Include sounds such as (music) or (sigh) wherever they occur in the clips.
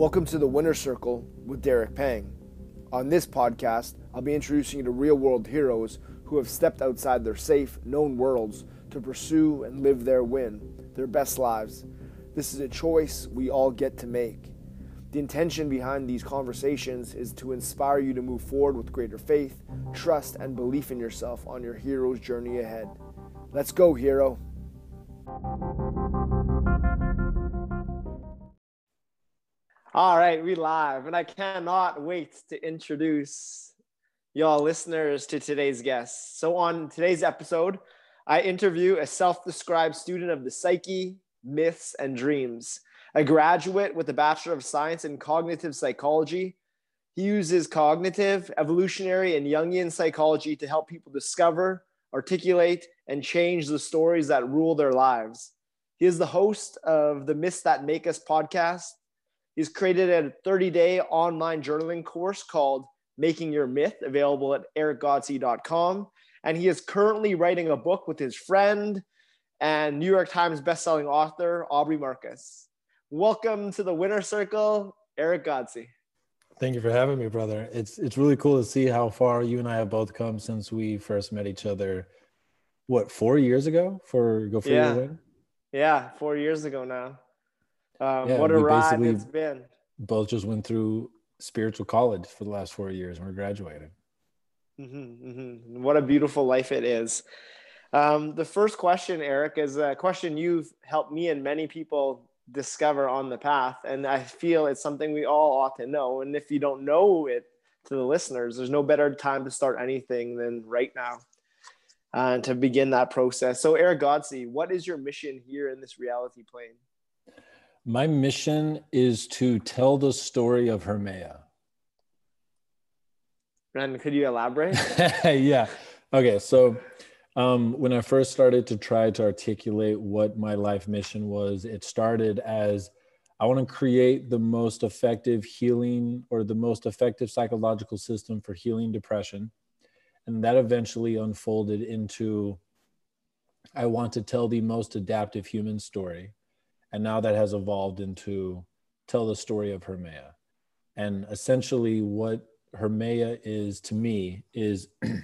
Welcome to the Winner Circle with Derek Pang. On this podcast, I'll be introducing you to real world heroes who have stepped outside their safe, known worlds to pursue and live their win, their best lives. This is a choice we all get to make. The intention behind these conversations is to inspire you to move forward with greater faith, trust, and belief in yourself on your hero's journey ahead. Let's go, hero. All right, we live, and I cannot wait to introduce y'all listeners to today's guest. So, on today's episode, I interview a self described student of the psyche, myths, and dreams, a graduate with a Bachelor of Science in Cognitive Psychology. He uses cognitive, evolutionary, and Jungian psychology to help people discover, articulate, and change the stories that rule their lives. He is the host of the Myths That Make Us podcast. He's created a 30 day online journaling course called Making Your Myth, available at ericgodsey.com. And he is currently writing a book with his friend and New York Times bestselling author, Aubrey Marcus. Welcome to the winner circle, Eric Godsey. Thank you for having me, brother. It's it's really cool to see how far you and I have both come since we first met each other. What four years ago for Go for yeah. Your Win? Yeah, four years ago now. Um, yeah, what a ride it's been. Both just went through spiritual college for the last four years and we're graduating. Mm-hmm, mm-hmm. What a beautiful life it is. Um, the first question, Eric, is a question you've helped me and many people discover on the path. And I feel it's something we all ought to know. And if you don't know it to the listeners, there's no better time to start anything than right now uh, to begin that process. So, Eric Godsey, what is your mission here in this reality plane? My mission is to tell the story of Hermea. And could you elaborate? (laughs) yeah. Okay. So, um, when I first started to try to articulate what my life mission was, it started as I want to create the most effective healing or the most effective psychological system for healing depression. And that eventually unfolded into I want to tell the most adaptive human story. And now that has evolved into tell the story of Hermea. And essentially, what Hermea is to me is, (clears throat) and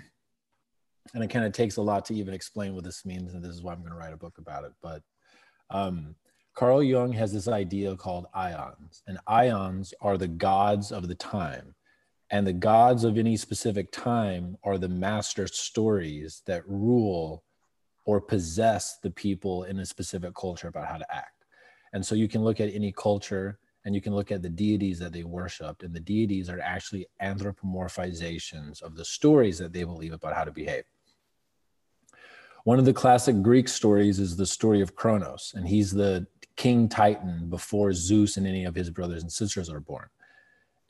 it kind of takes a lot to even explain what this means. And this is why I'm going to write a book about it. But um, Carl Jung has this idea called ions, and ions are the gods of the time. And the gods of any specific time are the master stories that rule or possess the people in a specific culture about how to act. And so you can look at any culture and you can look at the deities that they worshiped, and the deities are actually anthropomorphizations of the stories that they believe about how to behave. One of the classic Greek stories is the story of Kronos, and he's the king titan before Zeus and any of his brothers and sisters are born.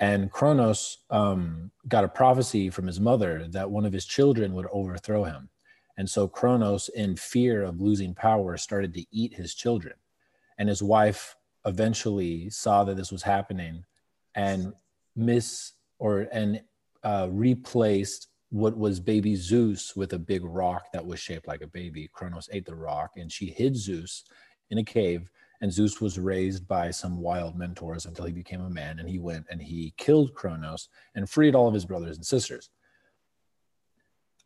And Kronos um, got a prophecy from his mother that one of his children would overthrow him. And so Kronos, in fear of losing power, started to eat his children. And his wife eventually saw that this was happening and miss or and uh, replaced what was baby Zeus with a big rock that was shaped like a baby. Kronos ate the rock and she hid Zeus in a cave. And Zeus was raised by some wild mentors until he became a man. And he went and he killed Kronos and freed all of his brothers and sisters.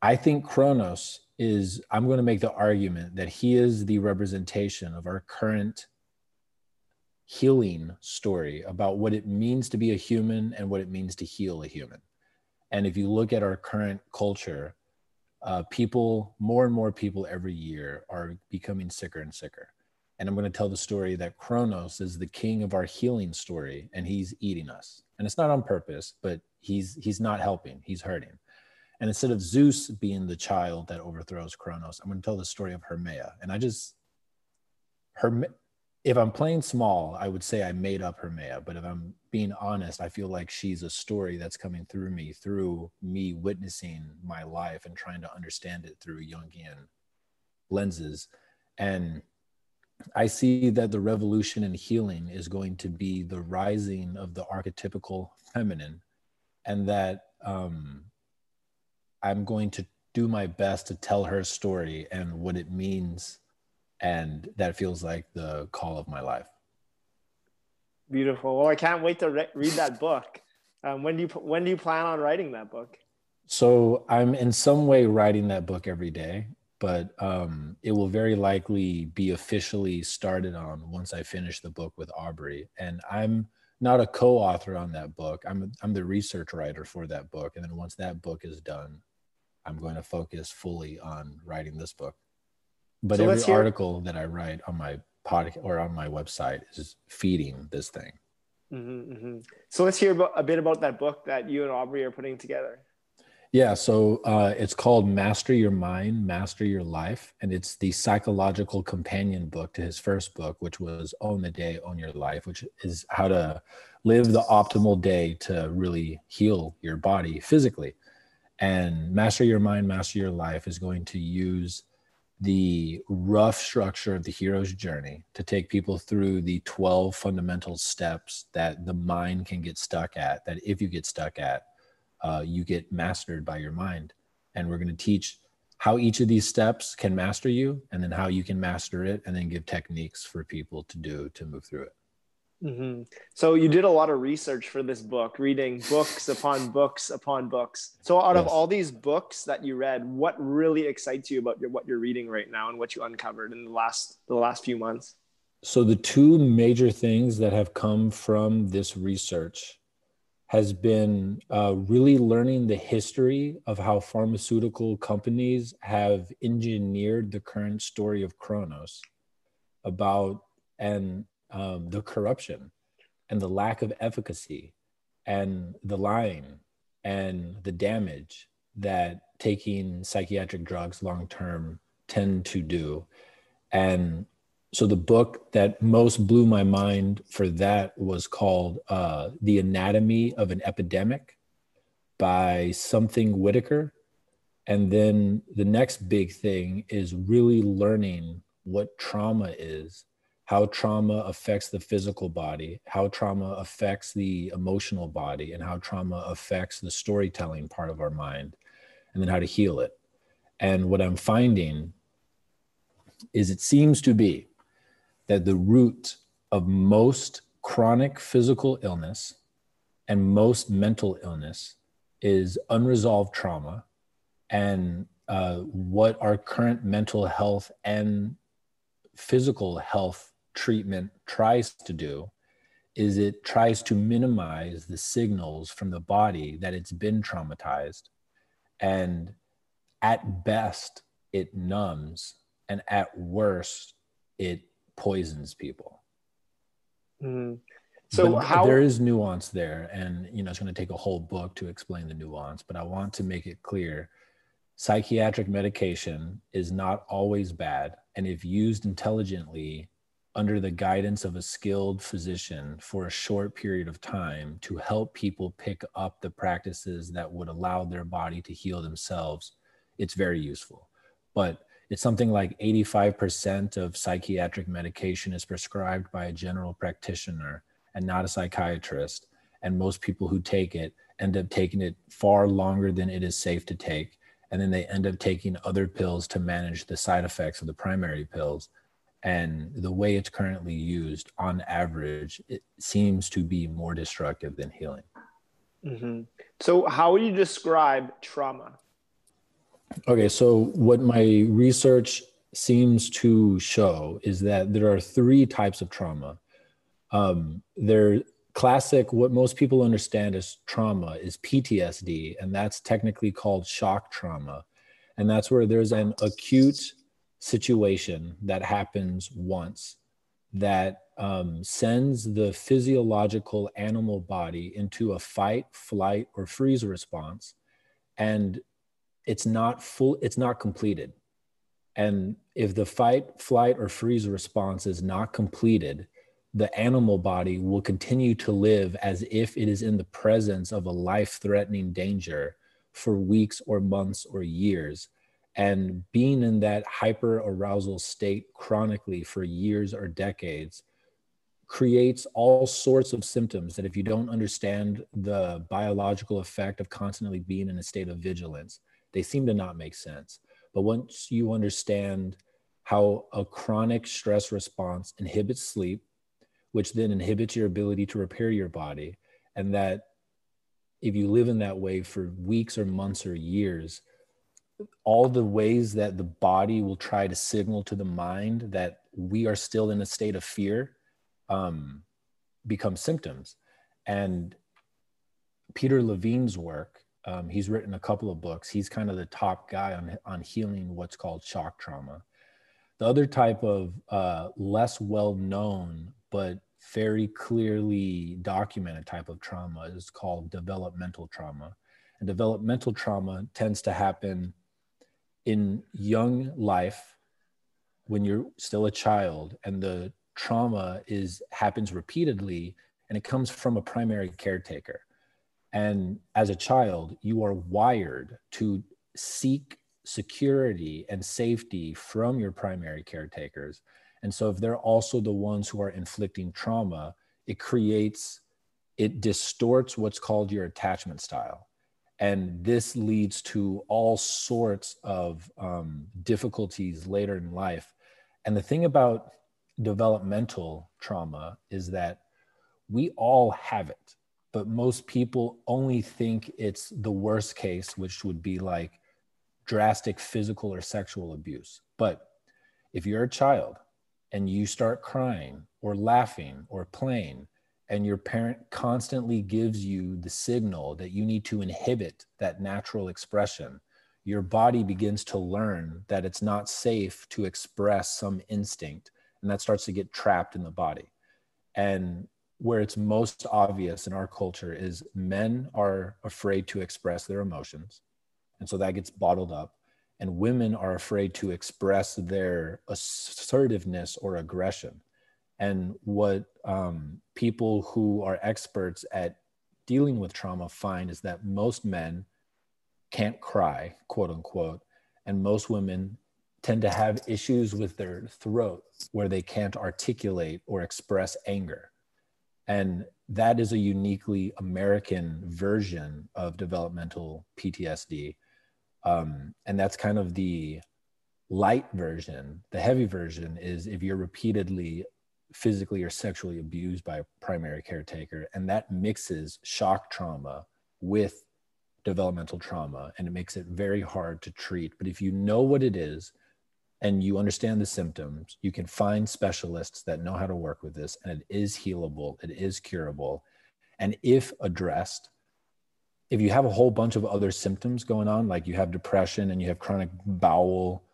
I think Kronos is, I'm going to make the argument that he is the representation of our current healing story about what it means to be a human and what it means to heal a human. And if you look at our current culture, uh, people, more and more people every year are becoming sicker and sicker. And I'm going to tell the story that Kronos is the king of our healing story and he's eating us. And it's not on purpose, but he's he's not helping, he's hurting. And instead of Zeus being the child that overthrows Kronos, I'm going to tell the story of Hermea. And I just Herme, if I'm playing small, I would say I made up Hermea. But if I'm being honest, I feel like she's a story that's coming through me, through me witnessing my life and trying to understand it through Jungian lenses. And I see that the revolution in healing is going to be the rising of the archetypical feminine, and that um, I'm going to do my best to tell her story and what it means and that feels like the call of my life Beautiful. Well, I can't wait to re- read that book. Um, when do you when do you plan on writing that book? So I'm in some way writing that book every day, but um, it will very likely be officially started on once I finish the book with Aubrey. And I'm not a co-author on that book. I'm I'm the research writer for that book. And then once that book is done, I'm going to focus fully on writing this book. But so every article that I write on my podcast or on my website is feeding this thing. Mm-hmm, mm-hmm. So let's hear about, a bit about that book that you and Aubrey are putting together. Yeah, so uh, it's called Master Your Mind, Master Your Life. And it's the psychological companion book to his first book, which was Own the Day, Own Your Life, which is how to live the optimal day to really heal your body physically. And Master Your Mind, Master Your Life is going to use the rough structure of the hero's journey to take people through the 12 fundamental steps that the mind can get stuck at, that if you get stuck at, uh, you get mastered by your mind. And we're going to teach how each of these steps can master you, and then how you can master it, and then give techniques for people to do to move through it. Mm-hmm. So you did a lot of research for this book, reading books upon books upon books. So out yes. of all these books that you read, what really excites you about your, what you're reading right now and what you uncovered in the last the last few months? So the two major things that have come from this research has been uh, really learning the history of how pharmaceutical companies have engineered the current story of Kronos about and um, the corruption and the lack of efficacy and the lying and the damage that taking psychiatric drugs long term tend to do. And so the book that most blew my mind for that was called uh, The Anatomy of an Epidemic by something Whitaker. And then the next big thing is really learning what trauma is how trauma affects the physical body, how trauma affects the emotional body, and how trauma affects the storytelling part of our mind, and then how to heal it. And what I'm finding is it seems to be that the root of most chronic physical illness and most mental illness is unresolved trauma and uh, what our current mental health and physical health treatment tries to do is it tries to minimize the signals from the body that it's been traumatized. And at best, it numbs, and at worst, it poisons people. Mm-hmm. So but how there is nuance there, and you know it's going to take a whole book to explain the nuance. But I want to make it clear: psychiatric medication is not always bad, and if used intelligently, under the guidance of a skilled physician for a short period of time to help people pick up the practices that would allow their body to heal themselves, it's very useful. But it's something like 85% of psychiatric medication is prescribed by a general practitioner and not a psychiatrist. And most people who take it end up taking it far longer than it is safe to take. And then they end up taking other pills to manage the side effects of the primary pills and the way it's currently used on average it seems to be more destructive than healing. Mm-hmm. so how would you describe trauma? Okay so what my research seems to show is that there are three types of trauma. Um, there classic what most people understand as trauma is ptsd and that's technically called shock trauma. And that's where there's an acute situation that happens once that um, sends the physiological animal body into a fight, flight, or freeze response, and it's not full, it's not completed. And if the fight, flight, or freeze response is not completed, the animal body will continue to live as if it is in the presence of a life threatening danger for weeks or months or years and being in that hyper arousal state chronically for years or decades creates all sorts of symptoms that if you don't understand the biological effect of constantly being in a state of vigilance they seem to not make sense but once you understand how a chronic stress response inhibits sleep which then inhibits your ability to repair your body. And that if you live in that way for weeks or months or years, all the ways that the body will try to signal to the mind that we are still in a state of fear um, become symptoms. And Peter Levine's work, um, he's written a couple of books. He's kind of the top guy on, on healing what's called shock trauma. The other type of uh, less well known, but very clearly documented type of trauma is called developmental trauma. And developmental trauma tends to happen in young life when you're still a child and the trauma is happens repeatedly and it comes from a primary caretaker. And as a child you are wired to seek security and safety from your primary caretakers. And so if they're also the ones who are inflicting trauma it creates it distorts what's called your attachment style and this leads to all sorts of um, difficulties later in life. And the thing about developmental trauma is that we all have it but most people only think it's the worst case which would be like drastic physical or sexual abuse. But if you're a child and you start crying or laughing or playing and your parent constantly gives you the signal that you need to inhibit that natural expression, your body begins to learn that it's not safe to express some instinct. And that starts to get trapped in the body. And where it's most obvious in our culture is men are afraid to express their emotions. And so that gets bottled up. And women are afraid to express their assertiveness or aggression. And what um, people who are experts at dealing with trauma find is that most men can't cry, quote unquote, and most women tend to have issues with their throat where they can't articulate or express anger. And that is a uniquely American version of developmental PTSD. Um, and that's kind of the light version. The heavy version is if you're repeatedly physically or sexually abused by a primary caretaker and that mixes shock trauma with developmental trauma and it makes it very hard to treat. But if you know what it is and you understand the symptoms you can find specialists that know how to work with this and it is healable it is curable. And if addressed if you have a whole bunch of other symptoms going on like you have depression and you have chronic bowel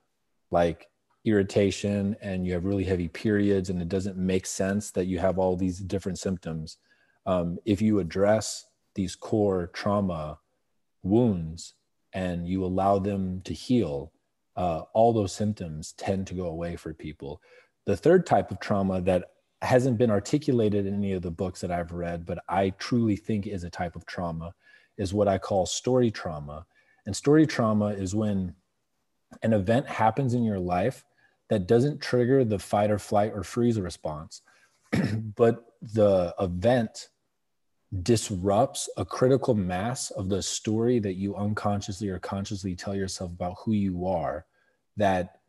like irritation and you have really heavy periods and it doesn't make sense that you have all these different symptoms. Um, if you address these core trauma wounds and you allow them to heal uh, all those symptoms tend to go away for people. The third type of trauma that hasn't been articulated in any of the books that i've read but i truly think is a type of trauma is what i call story trauma. And story trauma is when an event happens in your life that doesn't trigger the fight or flight or freeze response, (clears throat) but the event disrupts a critical mass of the story that you unconsciously or consciously tell yourself about who you are that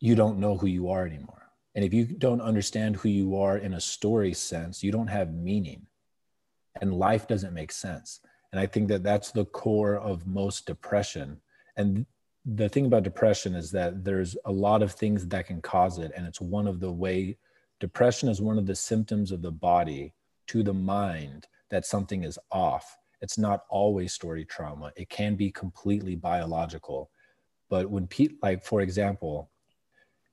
you don't know who you are anymore. And if you don't understand who you are in a story sense, you don't have meaning and life doesn't make sense. And I think that that's the core of most depression. And the thing about depression is that there's a lot of things that can cause it and it's one of the way depression is one of the symptoms of the body to the mind that something is off. It's not always story trauma. It can be completely biological. But when pete like for example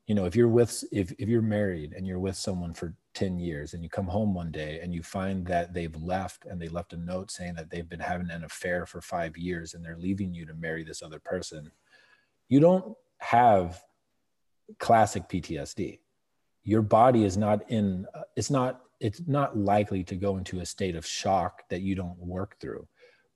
you know if you're with if, if you're married and you're with someone for 10 years and you come home one day and you find that they've left and they left a note saying that they've been having an affair for five years and they're leaving you to marry this other person you don't have classic PTSD. Your body is not in, it's not, it's not likely to go into a state of shock that you don't work through.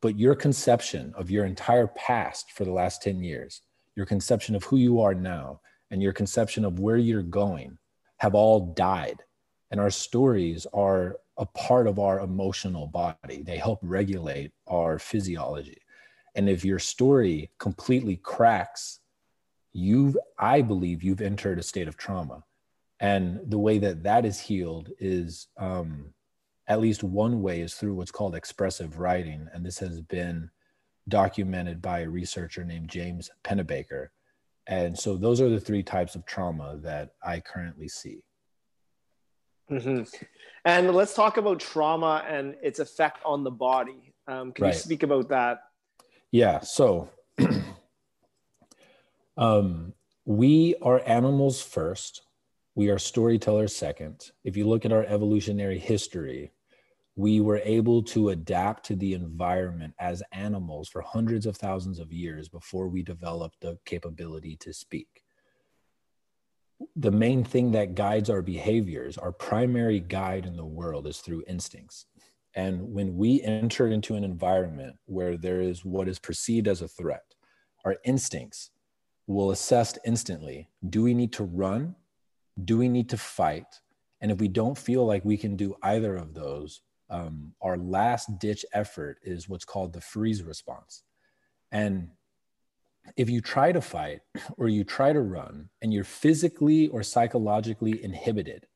But your conception of your entire past for the last 10 years, your conception of who you are now, and your conception of where you're going have all died. And our stories are a part of our emotional body. They help regulate our physiology. And if your story completely cracks you've i believe you've entered a state of trauma And the way that that is healed is um, at least one way is through what's called expressive writing. And this has been documented by a researcher named James Pennebaker. And so those are the three types of trauma that I currently see. Mm-hmm. And let's talk about trauma and its effect on the body. Um, can right. you speak about that? Yeah. So (clears throat) um, we are animals first. We are storytellers second. If you look at our evolutionary history, we were able to adapt to the environment as animals for hundreds of thousands of years before we developed the capability to speak. The main thing that guides our behaviors, our primary guide in the world, is through instincts. And when we enter into an environment where there is what is perceived as a threat, our instincts will assess instantly do we need to run? Do we need to fight? And if we don't feel like we can do either of those, um, our last ditch effort is what's called the freeze response. And if you try to fight (clears throat) or you try to run and you're physically or psychologically inhibited,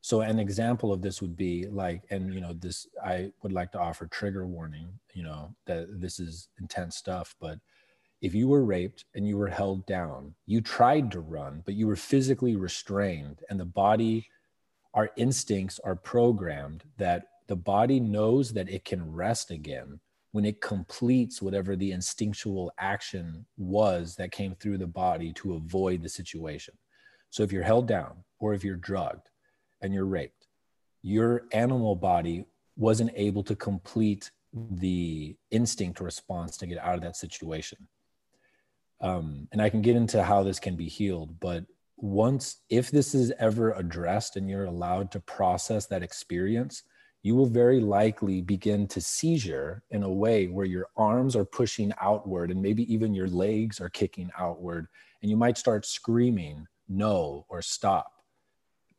so an example of this would be like and you know this i would like to offer trigger warning you know that this is intense stuff but if you were raped and you were held down you tried to run but you were physically restrained and the body our instincts are programmed that the body knows that it can rest again when it completes whatever the instinctual action was that came through the body to avoid the situation so if you're held down or if you're drugged and you're raped, your animal body wasn't able to complete the instinct response to get out of that situation. Um, and I can get into how this can be healed, but once, if this is ever addressed and you're allowed to process that experience, you will very likely begin to seizure in a way where your arms are pushing outward and maybe even your legs are kicking outward. And you might start screaming, no, or stop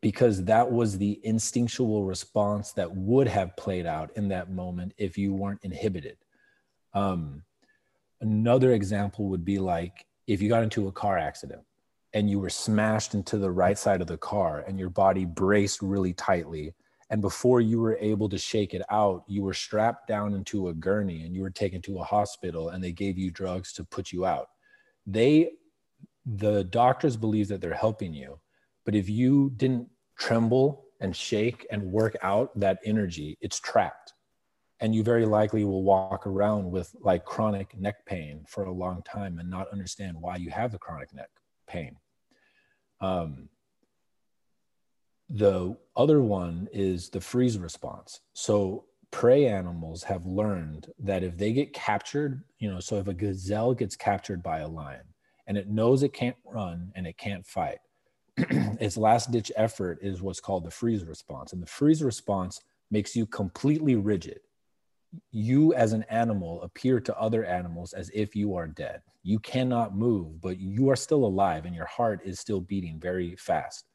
because that was the instinctual response that would have played out in that moment if you weren't inhibited. Um, another example would be like if you got into a car accident and you were smashed into the right side of the car and your body braced really tightly. And before you were able to shake it out, you were strapped down into a gurney and you were taken to a hospital and they gave you drugs to put you out. They, the doctors believe that they're helping you but if you didn't tremble and shake and work out that energy, it's trapped. And you very likely will walk around with like chronic neck pain for a long time and not understand why you have the chronic neck pain. Um, the other one is the freeze response. So prey animals have learned that if they get captured, you know, so if a gazelle gets captured by a lion and it knows it can't run and it can't fight, (clears throat) its last ditch effort is what's called the freeze response. And the freeze response makes you completely rigid. You, as an animal, appear to other animals as if you are dead. You cannot move, but you are still alive and your heart is still beating very fast.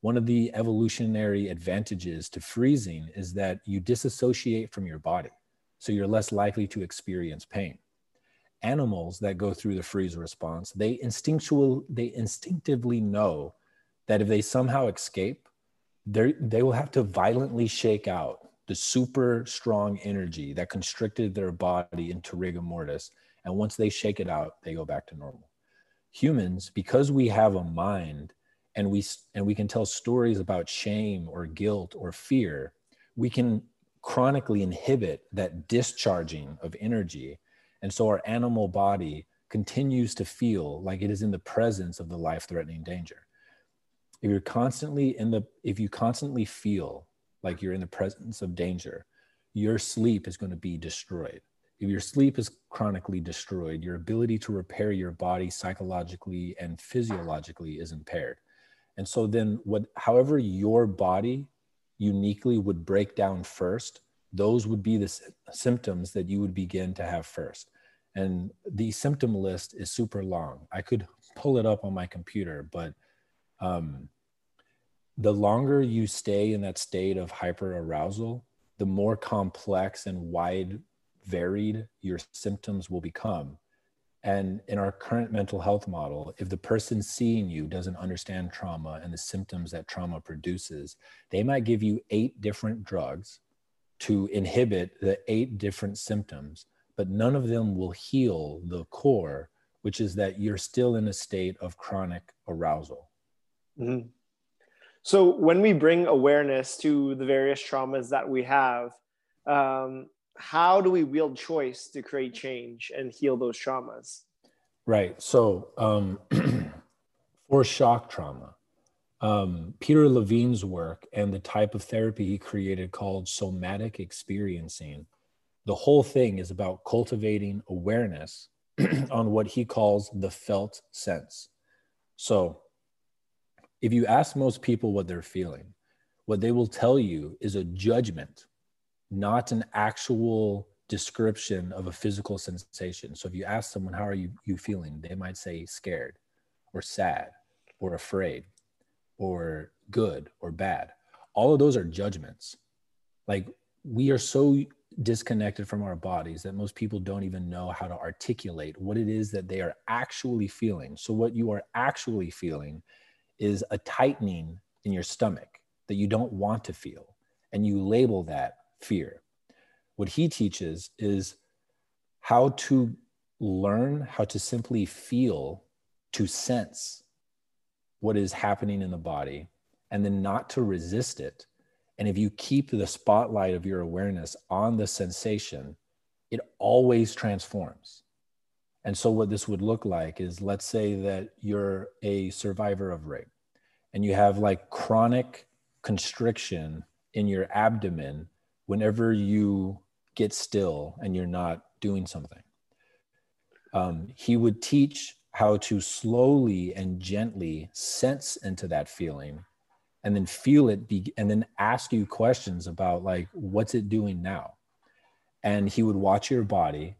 One of the evolutionary advantages to freezing is that you disassociate from your body, so you're less likely to experience pain animals that go through the freeze response they instinctual they instinctively know that if they somehow escape, they they will have to violently shake out the super strong energy that constricted their body into rigor mortis. And once they shake it out, they go back to normal. Humans, because we have a mind and we and we can tell stories about shame or guilt or fear, we can chronically inhibit that discharging of energy. And so our animal body continues to feel like it is in the presence of the life-threatening danger if you're constantly in the if you constantly feel like you're in the presence of danger your sleep is going to be destroyed. If your sleep is chronically destroyed your ability to repair your body psychologically and physiologically is impaired. And so then what however your body uniquely would break down first those would be the symptoms that you would begin to have first. And the symptom list is super long. I could pull it up on my computer but um, the longer you stay in that state of hyper arousal, the more complex and wide varied your symptoms will become. And in our current mental health model, if the person seeing you doesn't understand trauma and the symptoms that trauma produces, they might give you eight different drugs to inhibit the eight different symptoms, but none of them will heal the core, which is that you're still in a state of chronic arousal. Mm-hmm. So, when we bring awareness to the various traumas that we have, um, how do we wield choice to create change and heal those traumas? Right. So, um, (clears throat) for shock trauma, um, Peter Levine's work and the type of therapy he created called somatic experiencing, the whole thing is about cultivating awareness (clears throat) on what he calls the felt sense. So, if you ask most people what they're feeling, what they will tell you is a judgment not an actual description of a physical sensation. So if you ask someone, how are you, you feeling? They might say scared or sad or afraid or good or bad. All of those are judgments. Like we are so disconnected from our bodies that most people don't even know how to articulate what it is that they are actually feeling. So what you are actually feeling is a tightening in your stomach that you don't want to feel. And you label that fear. What he teaches is how to learn how to simply feel, to sense what is happening in the body, and then not to resist it. And if you keep the spotlight of your awareness on the sensation, it always transforms. And so, what this would look like is let's say that you're a survivor of rape and you have like chronic constriction in your abdomen whenever you get still and you're not doing something. Um, he would teach how to slowly and gently sense into that feeling and then feel it be, and then ask you questions about like what's it doing now and he would watch your body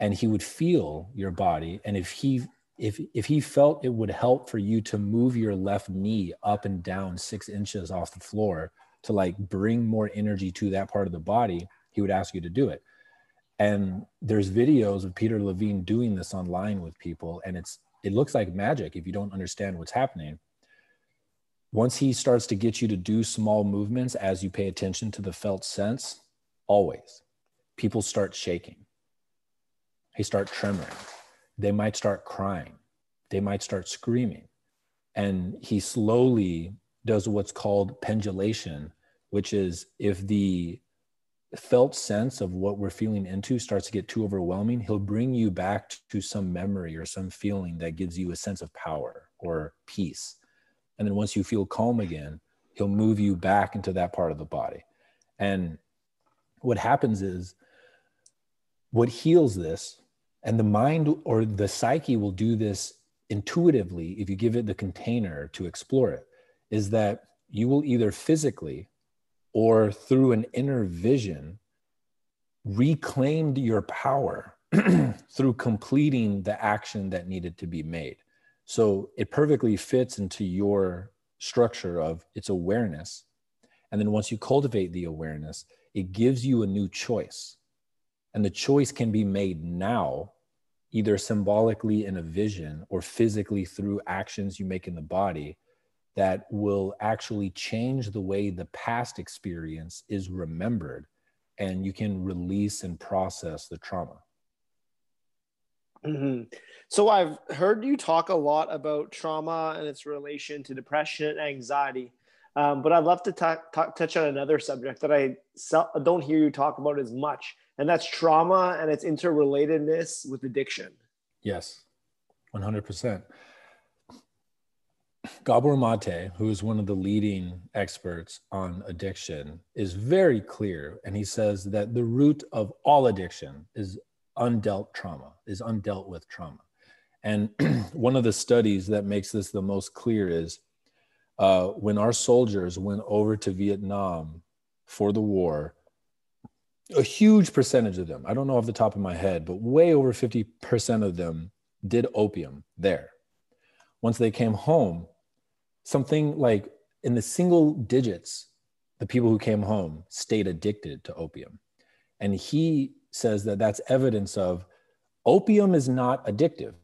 and he would feel your body and if he if if he felt it would help for you to move your left knee up and down six inches off the floor to like bring more energy to that part of the body, he would ask you to do it. And there's videos of Peter Levine doing this online with people, and it's it looks like magic if you don't understand what's happening. Once he starts to get you to do small movements as you pay attention to the felt sense, always, people start shaking. They start tremoring. They might start crying. They might start screaming. And he slowly does what's called pendulation, which is if the felt sense of what we're feeling into starts to get too overwhelming, he'll bring you back to some memory or some feeling that gives you a sense of power or peace. And then once you feel calm again, he'll move you back into that part of the body. And what happens is what heals this, and the mind or the psyche will do this intuitively if you give it the container to explore it, is that you will either physically or through an inner vision reclaimed your power (clears throat) through completing the action that needed to be made. So it perfectly fits into your structure of its awareness. And then once you cultivate the awareness, it gives you a new choice. And the choice can be made now, either symbolically in a vision or physically through actions you make in the body that will actually change the way the past experience is remembered and you can release and process the trauma. Mm-hmm. So I've heard you talk a lot about trauma and its relation to depression and anxiety. Um, but I'd love to talk, talk, touch on another subject that I don't hear you talk about as much, and that's trauma and its interrelatedness with addiction. Yes, 100%. Gabor Mate, who is one of the leading experts on addiction, is very clear. And he says that the root of all addiction is undealt trauma, is undealt with trauma. And (clears throat) one of the studies that makes this the most clear is uh, when our soldiers went over to Vietnam for the war, a huge percentage of them, I don't know off the top of my head, but way over 50% of them did opium there. Once they came home, something like in the single digits, the people who came home stayed addicted to opium. And he says that that's evidence of opium is not addictive.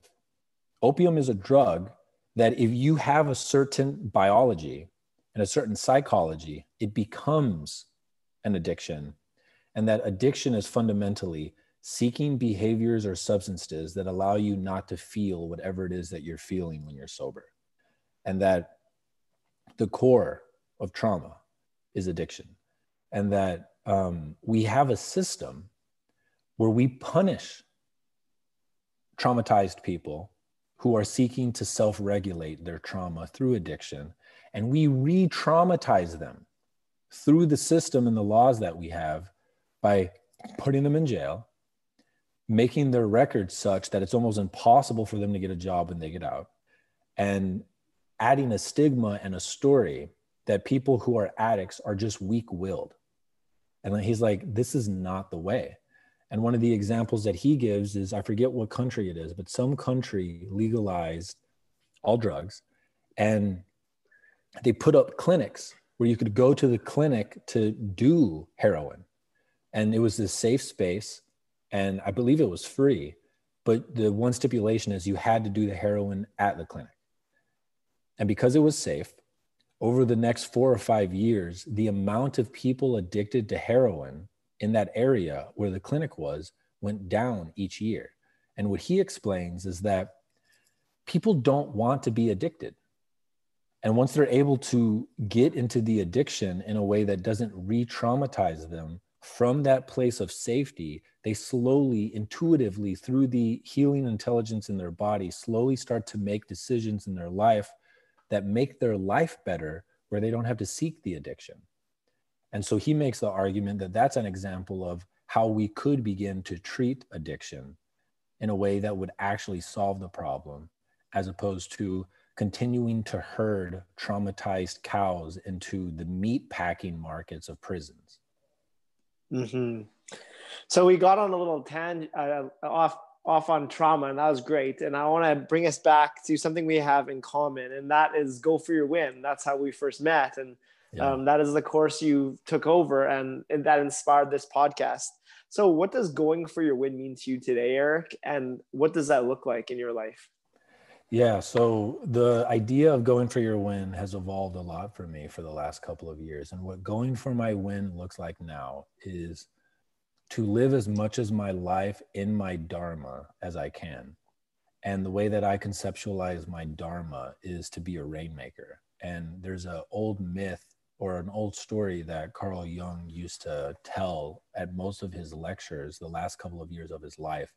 Opium is a drug that if you have a certain biology and a certain psychology, it becomes an addiction. And that addiction is fundamentally seeking behaviors or substances that allow you not to feel whatever it is that you're feeling when you're sober. And that the core of trauma is addiction. And that um, we have a system where we punish traumatized people who are seeking to self regulate their trauma through addiction. And we re traumatize them through the system and the laws that we have by putting them in jail, making their records such that it's almost impossible for them to get a job when they get out, and adding a stigma and a story that people who are addicts are just weak willed. And he's like, this is not the way. And one of the examples that he gives is I forget what country it is, but some country legalized all drugs and they put up clinics where you could go to the clinic to do heroin. And it was this safe space. And I believe it was free. But the one stipulation is you had to do the heroin at the clinic. And because it was safe, over the next four or five years, the amount of people addicted to heroin in that area where the clinic was went down each year. And what he explains is that people don't want to be addicted. And once they're able to get into the addiction in a way that doesn't re traumatize them from that place of safety, they slowly, intuitively, through the healing intelligence in their body, slowly start to make decisions in their life that make their life better where they don't have to seek the addiction. And so he makes the argument that that's an example of how we could begin to treat addiction in a way that would actually solve the problem, as opposed to continuing to herd traumatized cows into the meat packing markets of prisons. Mm-hmm. So we got on a little tangent uh, off off on trauma, and that was great. And I want to bring us back to something we have in common, and that is go for your win. That's how we first met, and yeah. um, that is the course you took over, and, and that inspired this podcast. So, what does going for your win mean to you today, Eric? And what does that look like in your life? Yeah, so the idea of going for your win has evolved a lot for me for the last couple of years. And what going for my win looks like now is to live as much as my life in my dharma as I can. And the way that I conceptualize my dharma is to be a rainmaker. And there's an old myth or an old story that Carl Jung used to tell at most of his lectures the last couple of years of his life.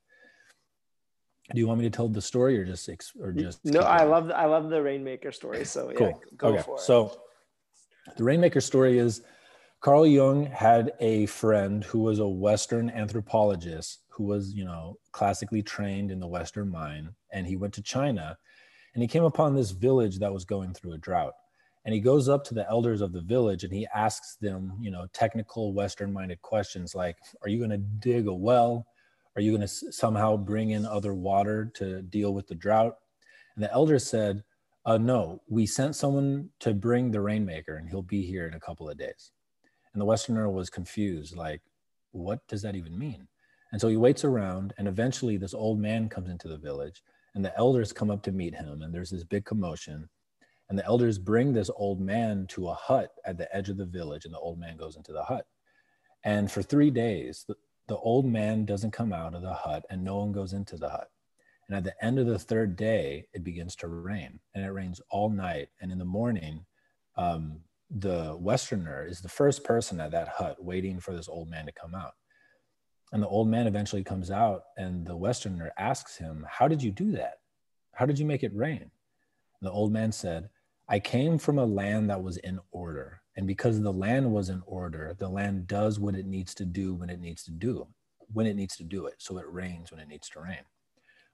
Do you want me to tell the story or just or just No, I love I love the rainmaker story. So yeah, cool. go okay. for it. So the rainmaker story is Carl Jung had a friend who was a Western anthropologist who was, you know, classically trained in the Western mind. And he went to China and he came upon this village that was going through a drought. And he goes up to the elders of the village and he asks them, you know, technical Western minded questions like, Are you going to dig a well? Are you going to somehow bring in other water to deal with the drought? And the elders said, uh, No, we sent someone to bring the rainmaker and he'll be here in a couple of days. And the Westerner was confused, like, what does that even mean? And so he waits around, and eventually this old man comes into the village, and the elders come up to meet him, and there's this big commotion. And the elders bring this old man to a hut at the edge of the village, and the old man goes into the hut. And for three days, the, the old man doesn't come out of the hut, and no one goes into the hut. And at the end of the third day, it begins to rain, and it rains all night. And in the morning, um, the Westerner is the first person at that hut waiting for this old man to come out. And the old man eventually comes out, and the Westerner asks him, How did you do that? How did you make it rain? The old man said, I came from a land that was in order. And because the land was in order, the land does what it needs to do when it needs to do, when it needs to do it. So it rains when it needs to rain.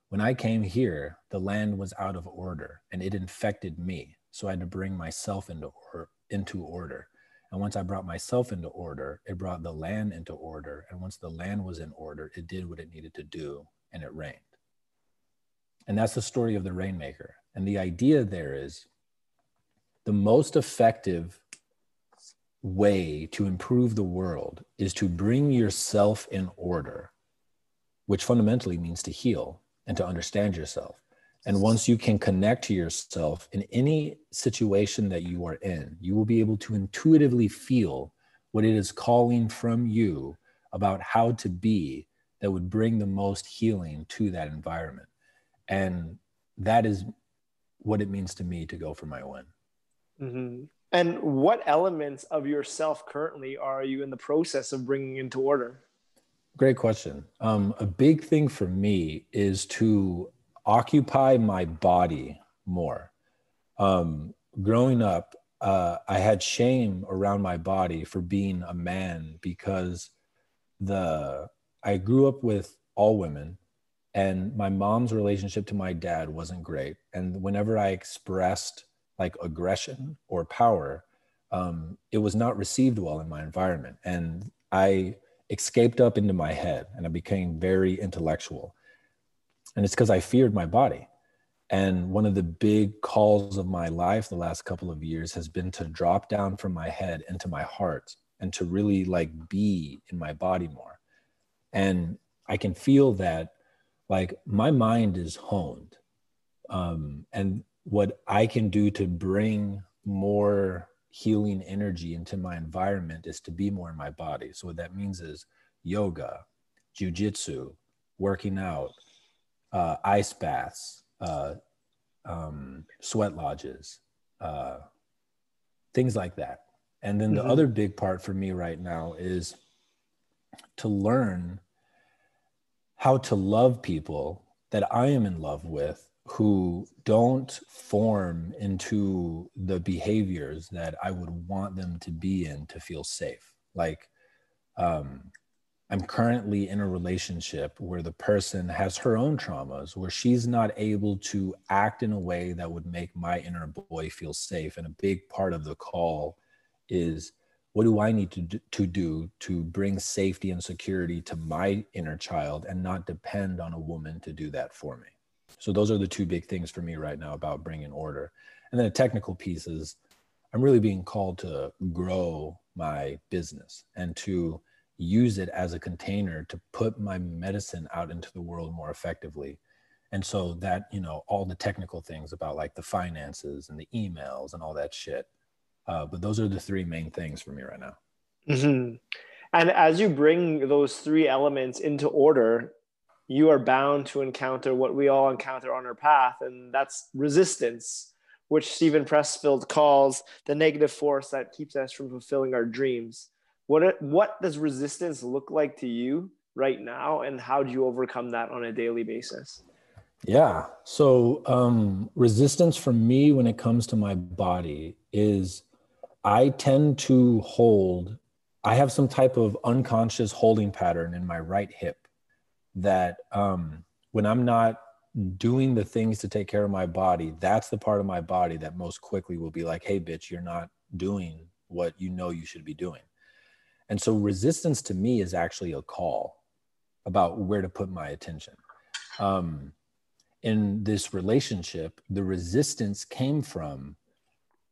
When I came here, the land was out of order and it infected me. So I had to bring myself into, or, into order. And once I brought myself into order, it brought the land into order. And once the land was in order, it did what it needed to do and it rained. And that's the story of the rainmaker. And the idea there is the most effective way to improve the world is to bring yourself in order which fundamentally means to heal and to understand yourself. And once you can connect to yourself in any situation that you are in, you will be able to intuitively feel what it is calling from you about how to be that would bring the most healing to that environment. And that is what it means to me to go for my win. Mm-hmm. And what elements of yourself currently are you in the process of bringing into order? Great question. Um, a big thing for me is to occupy my body more. Um, growing up, uh, I had shame around my body for being a man because the I grew up with all women, and my mom's relationship to my dad wasn't great. And whenever I expressed like aggression or power, um, it was not received well in my environment, and I escaped up into my head, and I became very intellectual. And it's because I feared my body. And one of the big calls of my life the last couple of years has been to drop down from my head into my heart and to really like be in my body more. And I can feel that like my mind is honed. Um, and what I can do to bring more healing energy into my environment is to be more in my body. So what that means is yoga, jujitsu, working out, uh, ice baths, uh, um, sweat lodges, uh, things like that. And then the mm-hmm. other big part for me right now is to learn how to love people that I am in love with who don't form into the behaviors that I would want them to be in to feel safe. Like, um, I'm currently in a relationship where the person has her own traumas, where she's not able to act in a way that would make my inner boy feel safe. And a big part of the call is what do I need to do, to do to bring safety and security to my inner child and not depend on a woman to do that for me? So those are the two big things for me right now about bringing order. And then a technical piece is I'm really being called to grow my business and to use it as a container to put my medicine out into the world more effectively and so that you know all the technical things about like the finances and the emails and all that shit uh, but those are the three main things for me right now mm-hmm. and as you bring those three elements into order you are bound to encounter what we all encounter on our path and that's resistance which Steven Pressfield calls the negative force that keeps us from fulfilling our dreams what what does resistance look like to you right now, and how do you overcome that on a daily basis? Yeah. So um, resistance for me when it comes to my body is I tend to hold. I have some type of unconscious holding pattern in my right hip that um, when I'm not doing the things to take care of my body, that's the part of my body that most quickly will be like, hey, bitch, you're not doing what you know you should be doing. And so resistance to me is actually a call about where to put my attention. Um, in this relationship, the resistance came from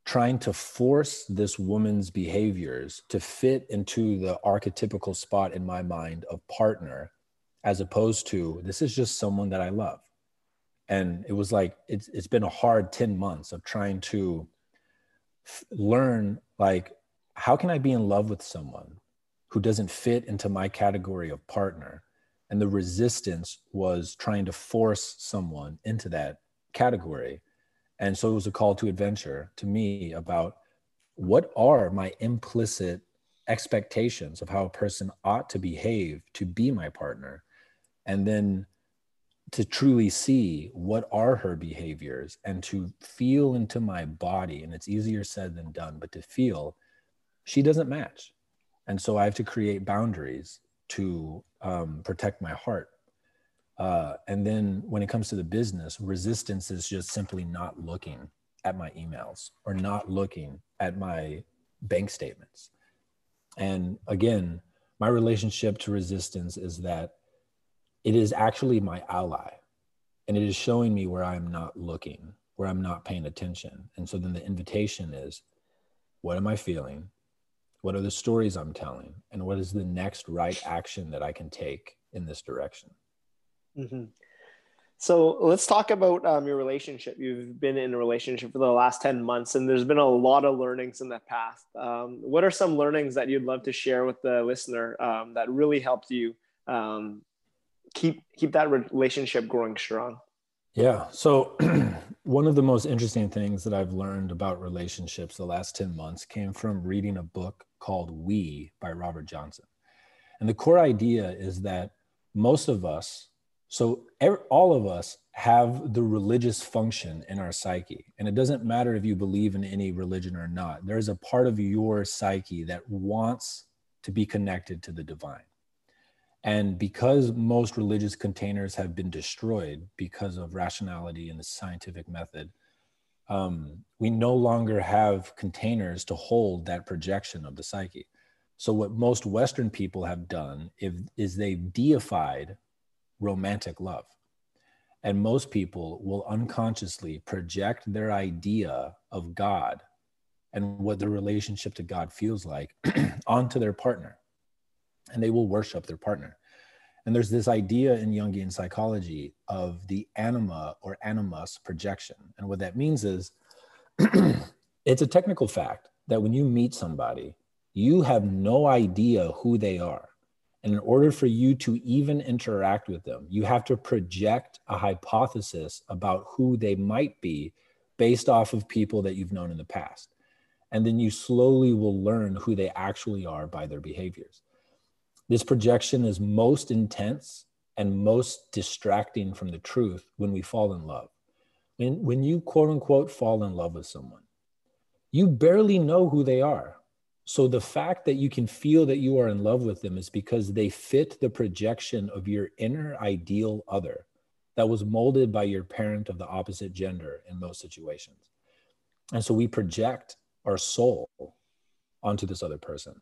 trying to force this woman's behaviors to fit into the archetypical spot in my mind of partner, as opposed to this is just someone that I love. And it was like, it's, it's been a hard 10 months of trying to f- learn, like, how can I be in love with someone who doesn't fit into my category of partner. And the resistance was trying to force someone into that category. And so it was a call to adventure to me about what are my implicit expectations of how a person ought to behave to be my partner. And then to truly see what are her behaviors and to feel into my body. And it's easier said than done, but to feel she doesn't match and so I have to create boundaries to um, protect my heart. Uh, and then when it comes to the business, resistance is just simply not looking at my emails or not looking at my bank statements. And again, my relationship to resistance is that it is actually my ally and it is showing me where I'm not looking, where I'm not paying attention. And so then the invitation is what am I feeling? What are the stories I'm telling? And what is the next right action that I can take in this direction? Mm-hmm. So let's talk about um, your relationship. You've been in a relationship for the last 10 months, and there's been a lot of learnings in that path. Um, what are some learnings that you'd love to share with the listener um, that really helped you um, keep keep that relationship growing strong? Yeah. So (clears throat) one of the most interesting things that I've learned about relationships the last 10 months came from reading a book called We by Robert Johnson. And the core idea is that most of us so all of us have the religious function in our psyche. And it doesn't matter if you believe in any religion or not. There's a part of your psyche that wants to be connected to the divine. And because most religious containers have been destroyed because of rationality and the scientific method, um, we no longer have containers to hold that projection of the psyche. So, what most Western people have done if, is they've deified romantic love. And most people will unconsciously project their idea of God and what the relationship to God feels like (clears throat) onto their partner. And they will worship their partner. And there's this idea in Jungian psychology of the anima or animus projection. And what that means is (clears throat) it's a technical fact that when you meet somebody, you have no idea who they are. And in order for you to even interact with them, you have to project a hypothesis about who they might be based off of people that you've known in the past. And then you slowly will learn who they actually are by their behaviors. This projection is most intense and most distracting from the truth when we fall in love. When, when you quote unquote fall in love with someone, you barely know who they are so the fact that you can feel that you are in love with them is because they fit the projection of your inner ideal other that was molded by your parent of the opposite gender in most situations. And so we project our soul onto this other person.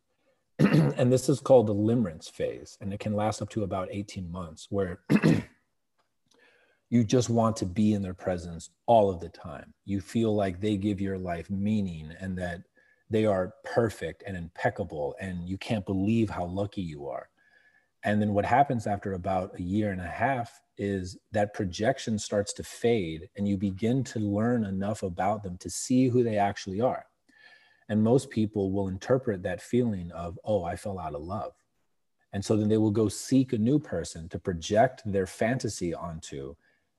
(clears throat) and this is called the limerence phase. And it can last up to about 18 months where (clears throat) you just want to be in their presence all of the time. You feel like they give your life meaning and that they are perfect and impeccable and you can't believe how lucky you are and then what happens after about a year and a half is that projection starts to fade and you begin to learn enough about them to see who they actually are and most people will interpret that feeling of oh i fell out of love. And so then they will go seek a new person to project their fantasy onto.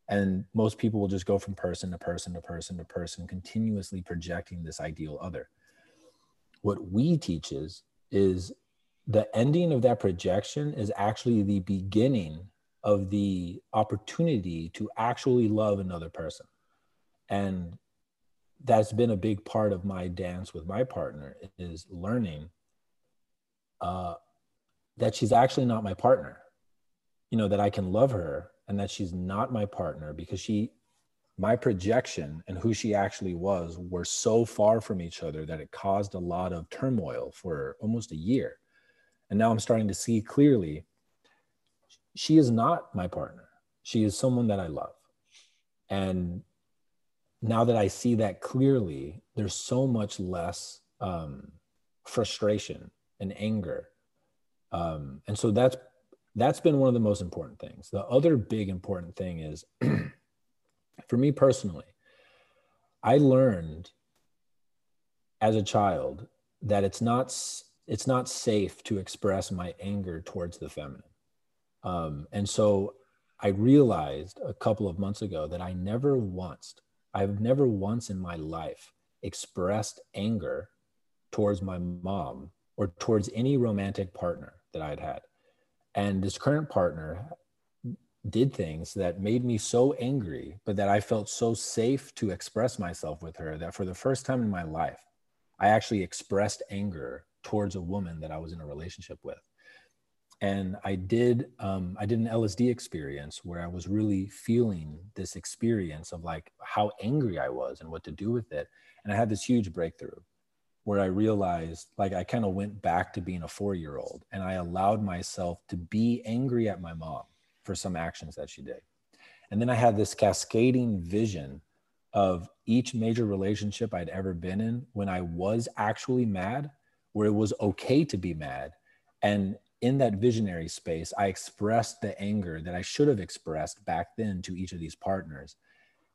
And most people will just go from person to person to person to person continuously projecting this ideal other. What we teaches is the ending of that projection is actually the beginning of the opportunity to actually love another person. And that's been a big part of my dance with my partner is learning uh, that she's actually not my partner you know that i can love her and that she's not my partner because she my projection and who she actually was were so far from each other that it caused a lot of turmoil for almost a year. And now I'm starting to see clearly she is not my partner. She is someone that I love. And now that I see that clearly, there's so much less um, frustration and anger. Um, and so that's that's been one of the most important things. The other big important thing is (clears throat) for me personally, I learned as a child that it's not it's not safe to express my anger towards the feminine. Um, and so I realized a couple of months ago that I never once, I've never once in my life expressed anger towards my mom or towards any romantic partner that I'd had. And this current partner did things that made me so angry, but that I felt so safe to express myself with her that for the first time in my life, I actually expressed anger towards a woman that I was in a relationship with. And I did, um, I did an LSD experience where I was really feeling this experience of like how angry I was and what to do with it. And I had this huge breakthrough where I realized like I kind of went back to being a four year old and I allowed myself to be angry at my mom for some actions that she did. And then I had this cascading vision of each major relationship I'd ever been in when I was actually mad, where it was okay to be mad. And in that visionary space, I expressed the anger that I should have expressed back then to each of these partners.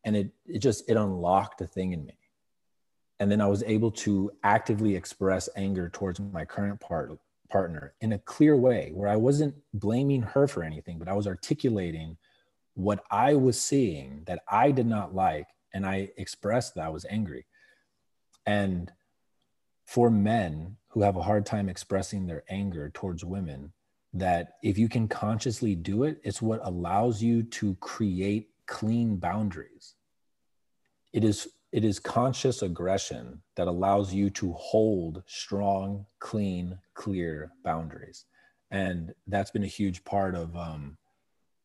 And it, it just, it unlocked a thing in me. And then I was able to actively express anger towards my current part, partner in a clear way where I wasn't blaming her for anything, but I was articulating what I was seeing that I did not like. And I expressed that I was angry. And for men who have a hard time expressing their anger towards women, that if you can consciously do it, it's what allows you to create clean boundaries. It is it is conscious aggression that allows you to hold strong, clean, clear boundaries. And that's been a huge part of um,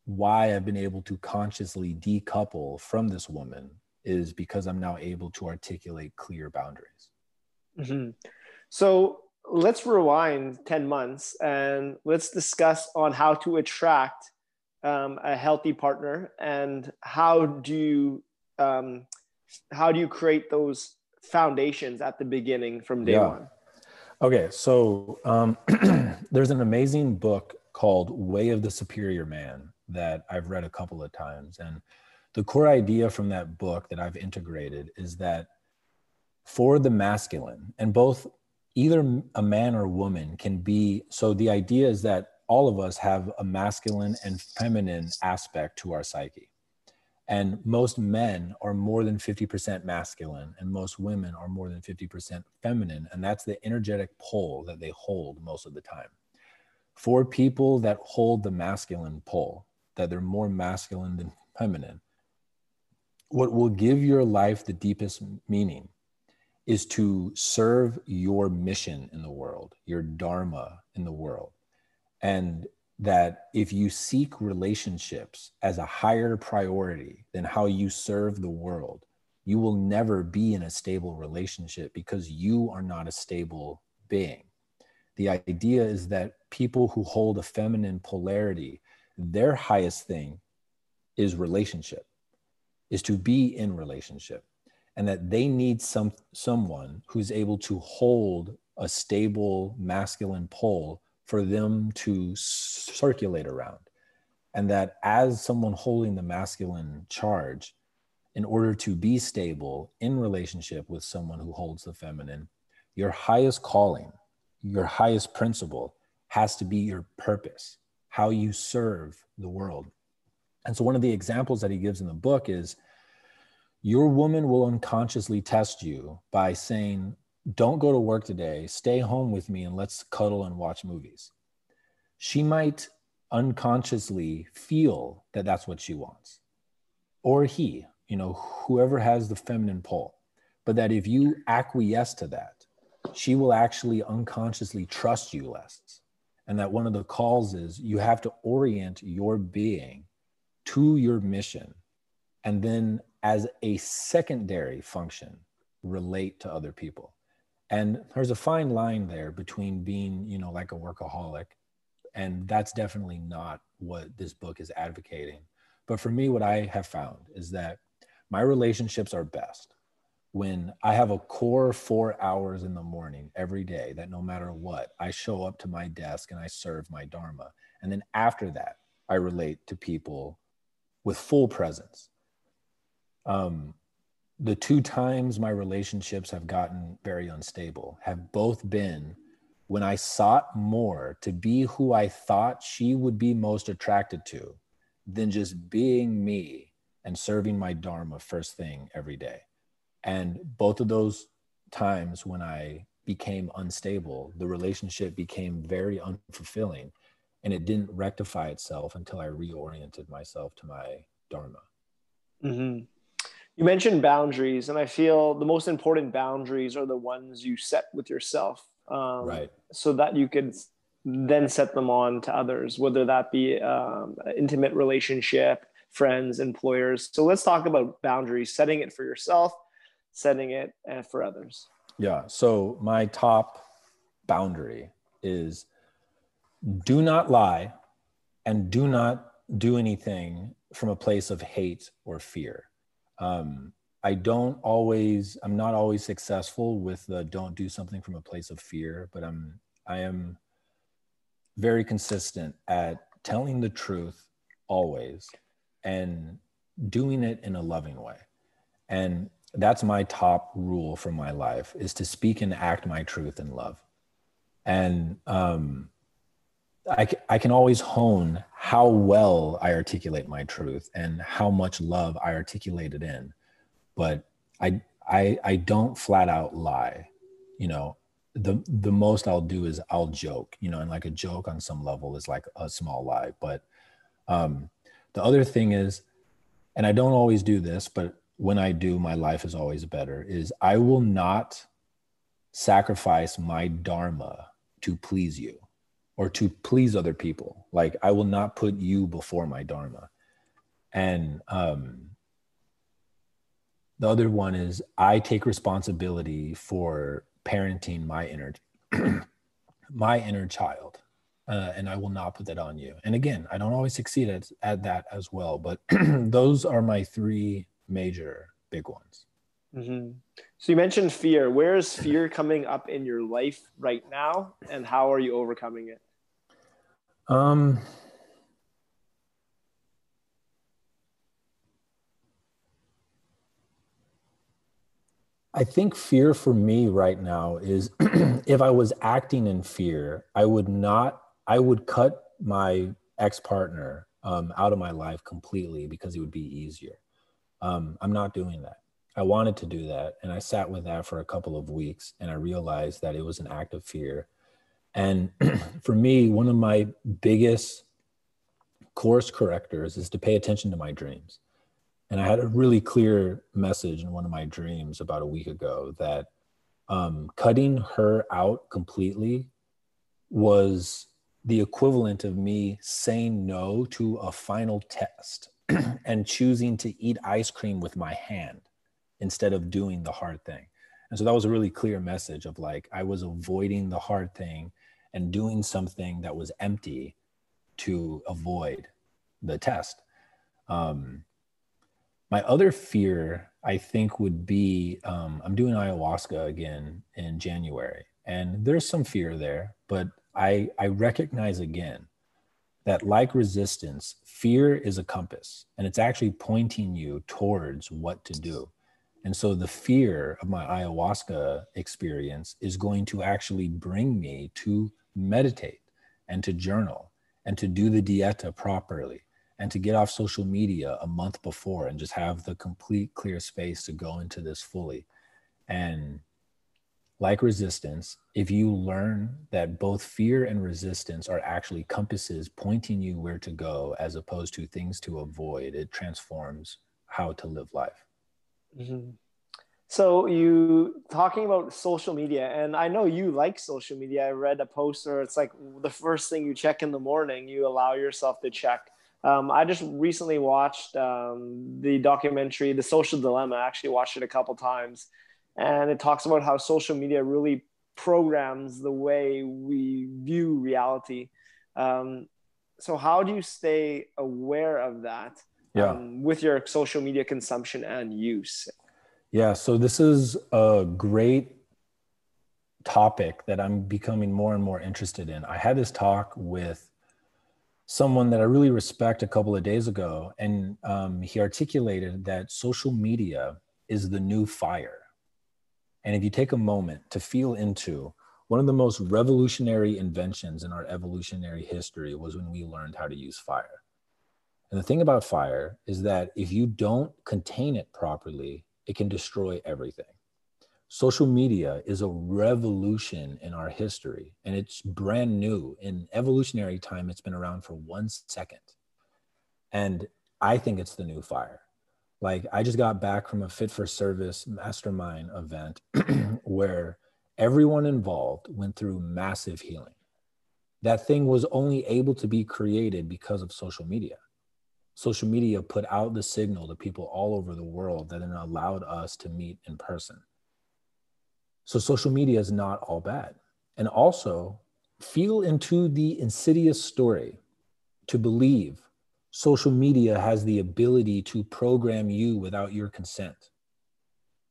why I've been able to consciously decouple from this woman is because I'm now able to articulate clear boundaries. Mm-hmm. So let's rewind 10 months and let's discuss on how to attract um, a healthy partner and how do you um, how do you create those foundations at the beginning from day yeah. one okay so um, (clears throat) there's an amazing book called way of the superior man that i've read a couple of times and the core idea from that book that i've integrated is that for the masculine and both either a man or woman can be so the idea is that all of us have a masculine and feminine aspect to our psyche and most men are more than 50% masculine, and most women are more than 50% feminine. And that's the energetic pull that they hold most of the time. For people that hold the masculine pull, that they're more masculine than feminine, what will give your life the deepest meaning is to serve your mission in the world, your dharma in the world. And that if you seek relationships as a higher priority than how you serve the world, you will never be in a stable relationship because you are not a stable being. The idea is that people who hold a feminine polarity, their highest thing is relationship, is to be in relationship, and that they need some someone who's able to hold a stable masculine pole for them to circulate around. And that as someone holding the masculine charge, in order to be stable in relationship with someone who holds the feminine, your highest calling, your highest principle has to be your purpose, how you serve the world. And so, one of the examples that he gives in the book is your woman will unconsciously test you by saying, don't go to work today, stay home with me and let's cuddle and watch movies. She might unconsciously feel that that's what she wants, or he, you know, whoever has the feminine pull. But that if you acquiesce to that, she will actually unconsciously trust you less. And that one of the calls is you have to orient your being to your mission and then as a secondary function relate to other people. And there's a fine line there between being you know like a workaholic and that's definitely not what this book is advocating. But for me what i have found is that my relationships are best when i have a core four hours in the morning every day that no matter what i show up to my desk and i serve my dharma. And then after that i relate to people with full presence um, the two times my relationships have gotten very unstable have both been when I sought more to be who I thought she would be most attracted to than just being me and serving my Dharma first thing every day. And both of those times when I became unstable, the relationship became very unfulfilling and it didn't rectify itself until I reoriented myself to my Dharma. Mm-hmm. You mentioned boundaries, and I feel the most important boundaries are the ones you set with yourself. Um, right. So that you could then set them on to others, whether that be um, intimate relationship, friends, employers. So let's talk about boundaries, setting it for yourself, setting it uh, for others. Yeah. So my top boundary is do not lie and do not do anything from a place of hate or fear um, I don't always, I'm not always successful with the don't do something from a place of fear, but I'm, I am very consistent at telling the truth always and doing it in a loving way. And that's my top rule for my life is to speak and act my truth in love. And um, I, I can always hone how well I articulate my truth and how much love I articulate it in. But I, I, I don't flat out lie. You know, the, the most I'll do is I'll joke, you know, and like a joke on some level is like a small lie. But um, the other thing is, and I don't always do this, but when I do, my life is always better, is I will not sacrifice my dharma to please you or to please other people. Like I will not put you before my dharma. And um, the other one is I take responsibility for parenting my inner (clears throat) my inner child. Uh, and I will not put that on you. And again, I don't always succeed at, at that as well, but (clears throat) those are my three major big ones. Mm-hmm. So you mentioned fear. Where is fear coming up in your life right now, and how are you overcoming it? Um, I think fear for me right now is (clears throat) if I was acting in fear, I would not, I would cut my ex partner um, out of my life completely because it would be easier. Um, I'm not doing that. I wanted to do that. And I sat with that for a couple of weeks and I realized that it was an act of fear and (clears throat) for me, one of my biggest course correctors is to pay attention to my dreams. And I had a really clear message in one of my dreams about a week ago that um, cutting her out completely was the equivalent of me saying no to a final test (clears throat) and choosing to eat ice cream with my hand instead of doing the hard thing. And so that was a really clear message of like, I was avoiding the hard thing and doing something that was empty to avoid the test. Um, my other fear, I think, would be um, I'm doing ayahuasca again in January, and there's some fear there, but I, I recognize again that, like resistance, fear is a compass and it's actually pointing you towards what to do. And so the fear of my ayahuasca experience is going to actually bring me to meditate and to journal and to do the dieta properly and to get off social media a month before and just have the complete clear space to go into this fully. And like resistance, if you learn that both fear and resistance are actually compasses pointing you where to go as opposed to things to avoid, it transforms how to live life. Mm-hmm. So you talking about social media, and I know you like social media. I read a post where it's like the first thing you check in the morning, you allow yourself to check. Um, I just recently watched um, the documentary "The Social Dilemma." I actually watched it a couple times, and it talks about how social media really programs the way we view reality. Um, so, how do you stay aware of that yeah. Um, with your social media consumption and use? Yeah, so this is a great topic that I'm becoming more and more interested in. I had this talk with someone that I really respect a couple of days ago, and um, he articulated that social media is the new fire. And if you take a moment to feel into one of the most revolutionary inventions in our evolutionary history was when we learned how to use fire. And the thing about fire is that if you don't contain it properly, it can destroy everything. Social media is a revolution in our history, and it's brand new. In evolutionary time, it's been around for one second. And I think it's the new fire. Like, I just got back from a Fit for Service mastermind event (clears throat) where everyone involved went through massive healing. That thing was only able to be created because of social media social media put out the signal to people all over the world that it allowed us to meet in person. So social media is not all bad. And also feel into the insidious story to believe social media has the ability to program you without your consent.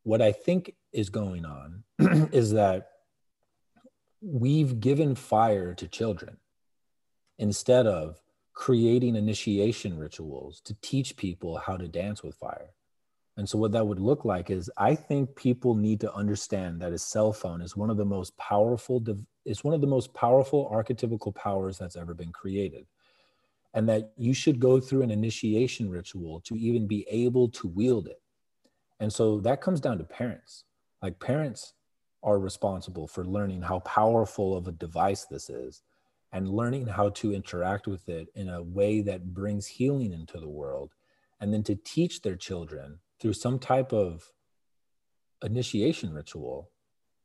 What I think is going on (clears throat) is that we've given fire to children instead of creating initiation rituals to teach people how to dance with fire. And so, what that would look like is I think people need to understand that a cell phone is one of the most powerful, it's one of the most powerful archetypical powers that's ever been created. And that you should go through an initiation ritual to even be able to wield it. And so that comes down to parents. Like, parents are responsible for learning how powerful of a device this is and learning how to interact with it in a way that brings healing into the world and then to teach their children through some type of initiation ritual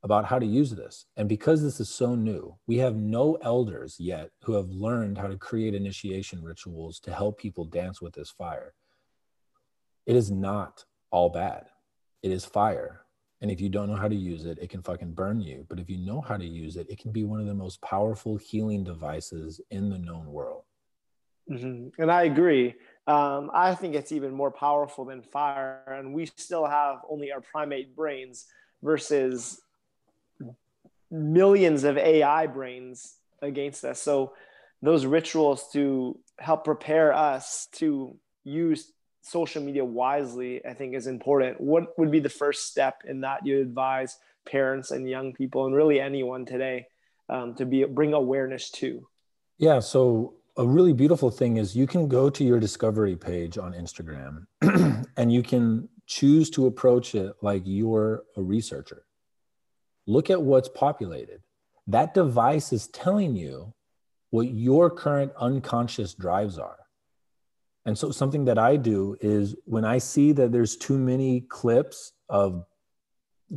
about how to use this. And because this is so new, we have no elders yet who have learned how to create initiation rituals to help people dance with this fire. It is not all bad. It is fire. And if you don't know how to use it, it can fucking burn you. But if you know how to use it, it can be one of the most powerful healing devices in the known world. Mm-hmm. And I agree. Um, I think it's even more powerful than fire. And we still have only our primate brains versus millions of AI brains against us. So those rituals to help prepare us to use social media wisely, I think is important. What would be the first step in that you advise parents and young people and really anyone today um, to be bring awareness to? Yeah, so a really beautiful thing is you can go to your discovery page on Instagram (clears throat) and you can choose to approach it like you're a researcher. Look at what's populated. That device is telling you what your current unconscious drives are. And so something that I do is when I see that there's too many clips of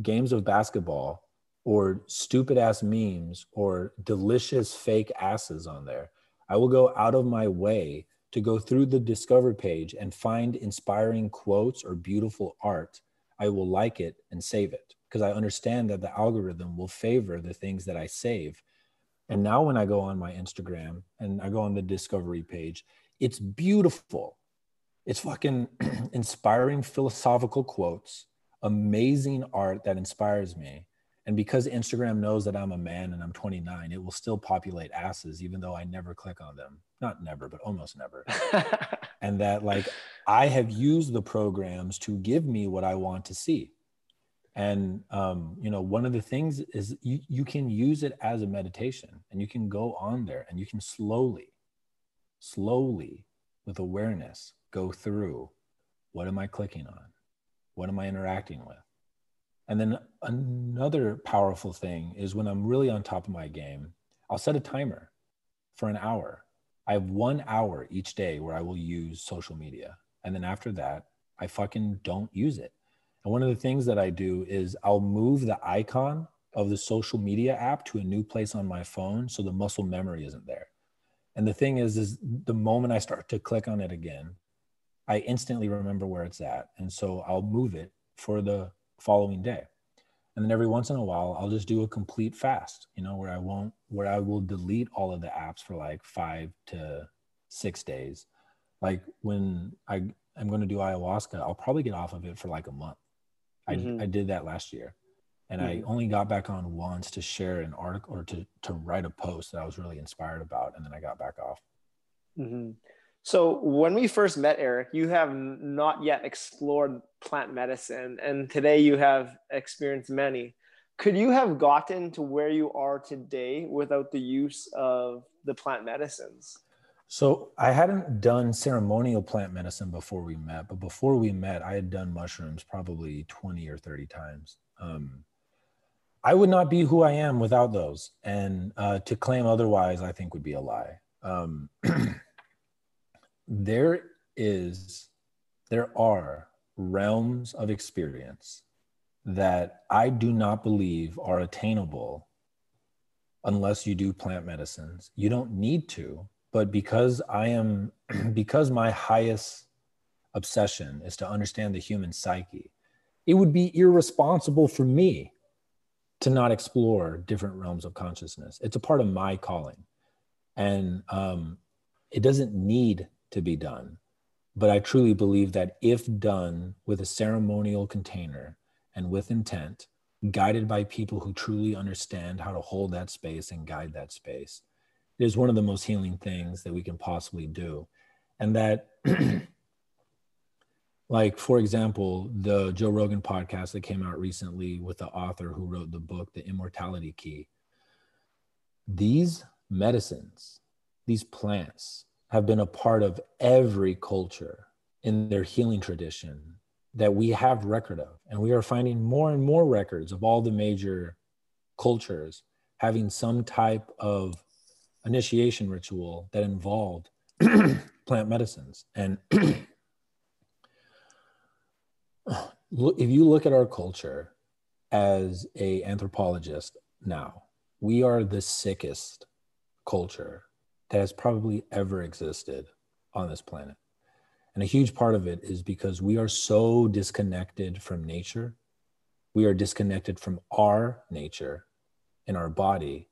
games of basketball or stupid ass memes or delicious fake asses on there, I will go out of my way to go through the discover page and find inspiring quotes or beautiful art. I will like it and save it because I understand that the algorithm will favor the things that I save. And now when I go on my Instagram and I go on the discovery page, it's beautiful. It's fucking (clears throat) inspiring philosophical quotes, amazing art that inspires me. And because Instagram knows that I'm a man and I'm 29, it will still populate asses, even though I never click on them. Not never, but almost never. (laughs) and that, like, I have used the programs to give me what I want to see. And, um, you know, one of the things is you, you can use it as a meditation and you can go on there and you can slowly slowly with awareness go through what am I clicking on? What am I interacting with? And then another powerful thing is when I'm really on top of my game, I'll set a timer for an hour. I have one hour each day where I will use social media. And then after that, I fucking don't use it. And one of the things that I do is I'll move the icon of the social media app to a new place on my phone so the muscle memory isn't there. And the thing is, is the moment I start to click on it again, I instantly remember where it's at. And so I'll move it for the following day. And then every once in a while, I'll just do a complete fast, you know, where I won't, where I will delete all of the apps for like five to six days. Like when I, I'm going to do ayahuasca, I'll probably get off of it for like a month. Mm-hmm. I, I did that last year and mm-hmm. I only got back on once to share an article or to to write a post that I was really inspired about, and then I got back off. Mm-hmm. So when we first met, Eric, you have not yet explored plant medicine, and today you have experienced many. Could you have gotten to where you are today without the use of the plant medicines? So I hadn't done ceremonial plant medicine before we met, but before we met, I had done mushrooms probably 20 or 30 times. Um, I would not be who I am without those. And uh, to claim otherwise, I think would be a lie. Um, (clears throat) there is, there are realms of experience that I do not believe are attainable unless you do plant medicines. You don't need to, but because I am, (clears throat) because my highest obsession is to understand the human psyche, it would be irresponsible for me to not explore different realms of consciousness. It's a part of my calling. And um, it doesn't need to be done. But I truly believe that if done with a ceremonial container and with intent, guided by people who truly understand how to hold that space and guide that space, it is one of the most healing things that we can possibly do. And that, (clears throat) like, for example, the Joe Rogan podcast that came out recently with the author who wrote the book, The Immortality Key. These medicines, these plants, have been a part of every culture in their healing tradition that we have record of. And we are finding more and more records of all the major cultures having some type of initiation ritual that involved (clears throat) plant medicines. And (clears throat) if you look at our culture as a anthropologist now, we are the sickest culture that has probably ever existed on this planet. And a huge part of it is because we are so disconnected from nature. We are disconnected from our nature in our body.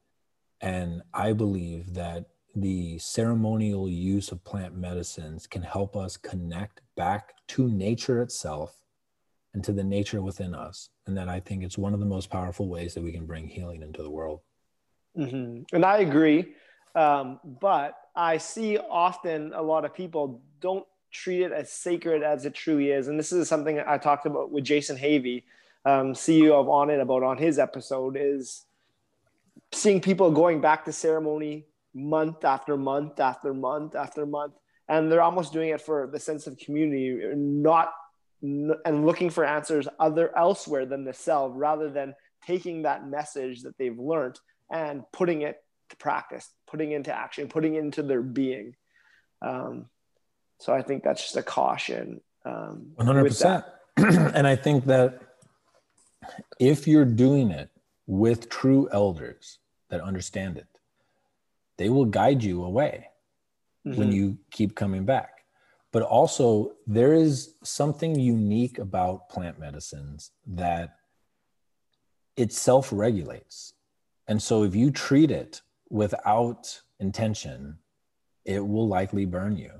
And I believe that the ceremonial use of plant medicines can help us connect back to nature itself and to the nature within us. And that I think it's one of the most powerful ways that we can bring healing into the world. Mm-hmm. And I agree. Um, but I see often a lot of people don't treat it as sacred as it truly is. And this is something I talked about with Jason Havey, um, CEO of Onnit, about on his episode is seeing people going back to ceremony month after month after month after month. And they're almost doing it for the sense of community, not and looking for answers other elsewhere than the self, rather than taking that message that they've learned and putting it to practice, putting into action, putting into their being. Um, so I think that's just a caution. Um, 100%. (clears throat) and I think that if you're doing it with true elders that understand it, they will guide you away mm-hmm. when you keep coming back. But also, there is something unique about plant medicines that it self regulates. And so, if you treat it without intention, it will likely burn you.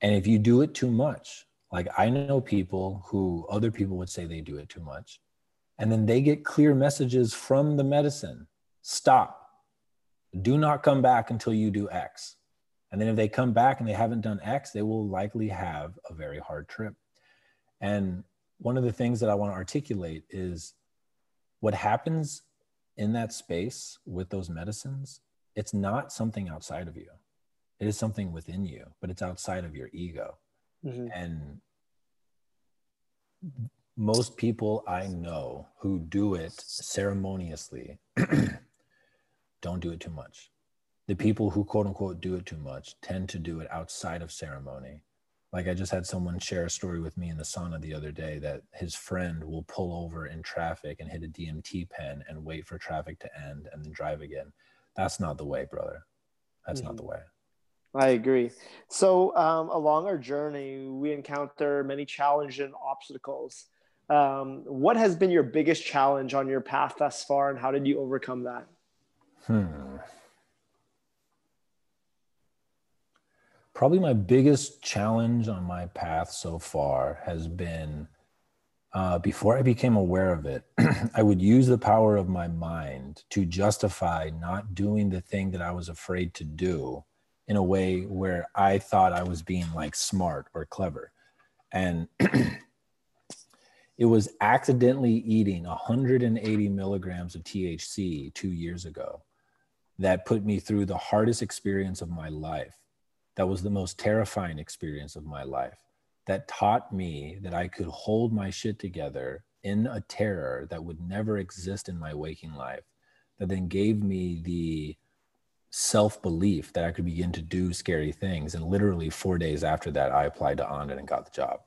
And if you do it too much, like I know people who other people would say they do it too much, and then they get clear messages from the medicine stop, do not come back until you do X. And then if they come back and they haven't done X, they will likely have a very hard trip. And one of the things that I want to articulate is what happens in that space with those medicines, it's not something outside of you. It is something within you, but it's outside of your ego. Mm-hmm. And most people I know who do it ceremoniously (clears throat) don't do it too much. The people who quote unquote do it too much tend to do it outside of ceremony like I just had someone share a story with me in the sauna the other day that his friend will pull over in traffic and hit a DMT pen and wait for traffic to end and then drive again. That's not the way, brother. That's mm-hmm. not the way. I agree. So, um, along our journey, we encounter many challenges and obstacles. Um, what has been your biggest challenge on your path thus far, and how did you overcome that? Hmm. Probably my biggest challenge on my path so far has been uh, before I became aware of it, (clears throat) I would use the power of my mind to justify not doing the thing that I was afraid to do in a way where I thought I was being like smart or clever. And (clears throat) it was accidentally eating 180 milligrams of THC two years ago that put me through the hardest experience of my life that was the most terrifying experience of my life that taught me that I could hold my shit together in a terror that would never exist in my waking life, that then gave me the self belief that I could begin to do scary things. And literally four days after that, I applied to Onnit and got the job.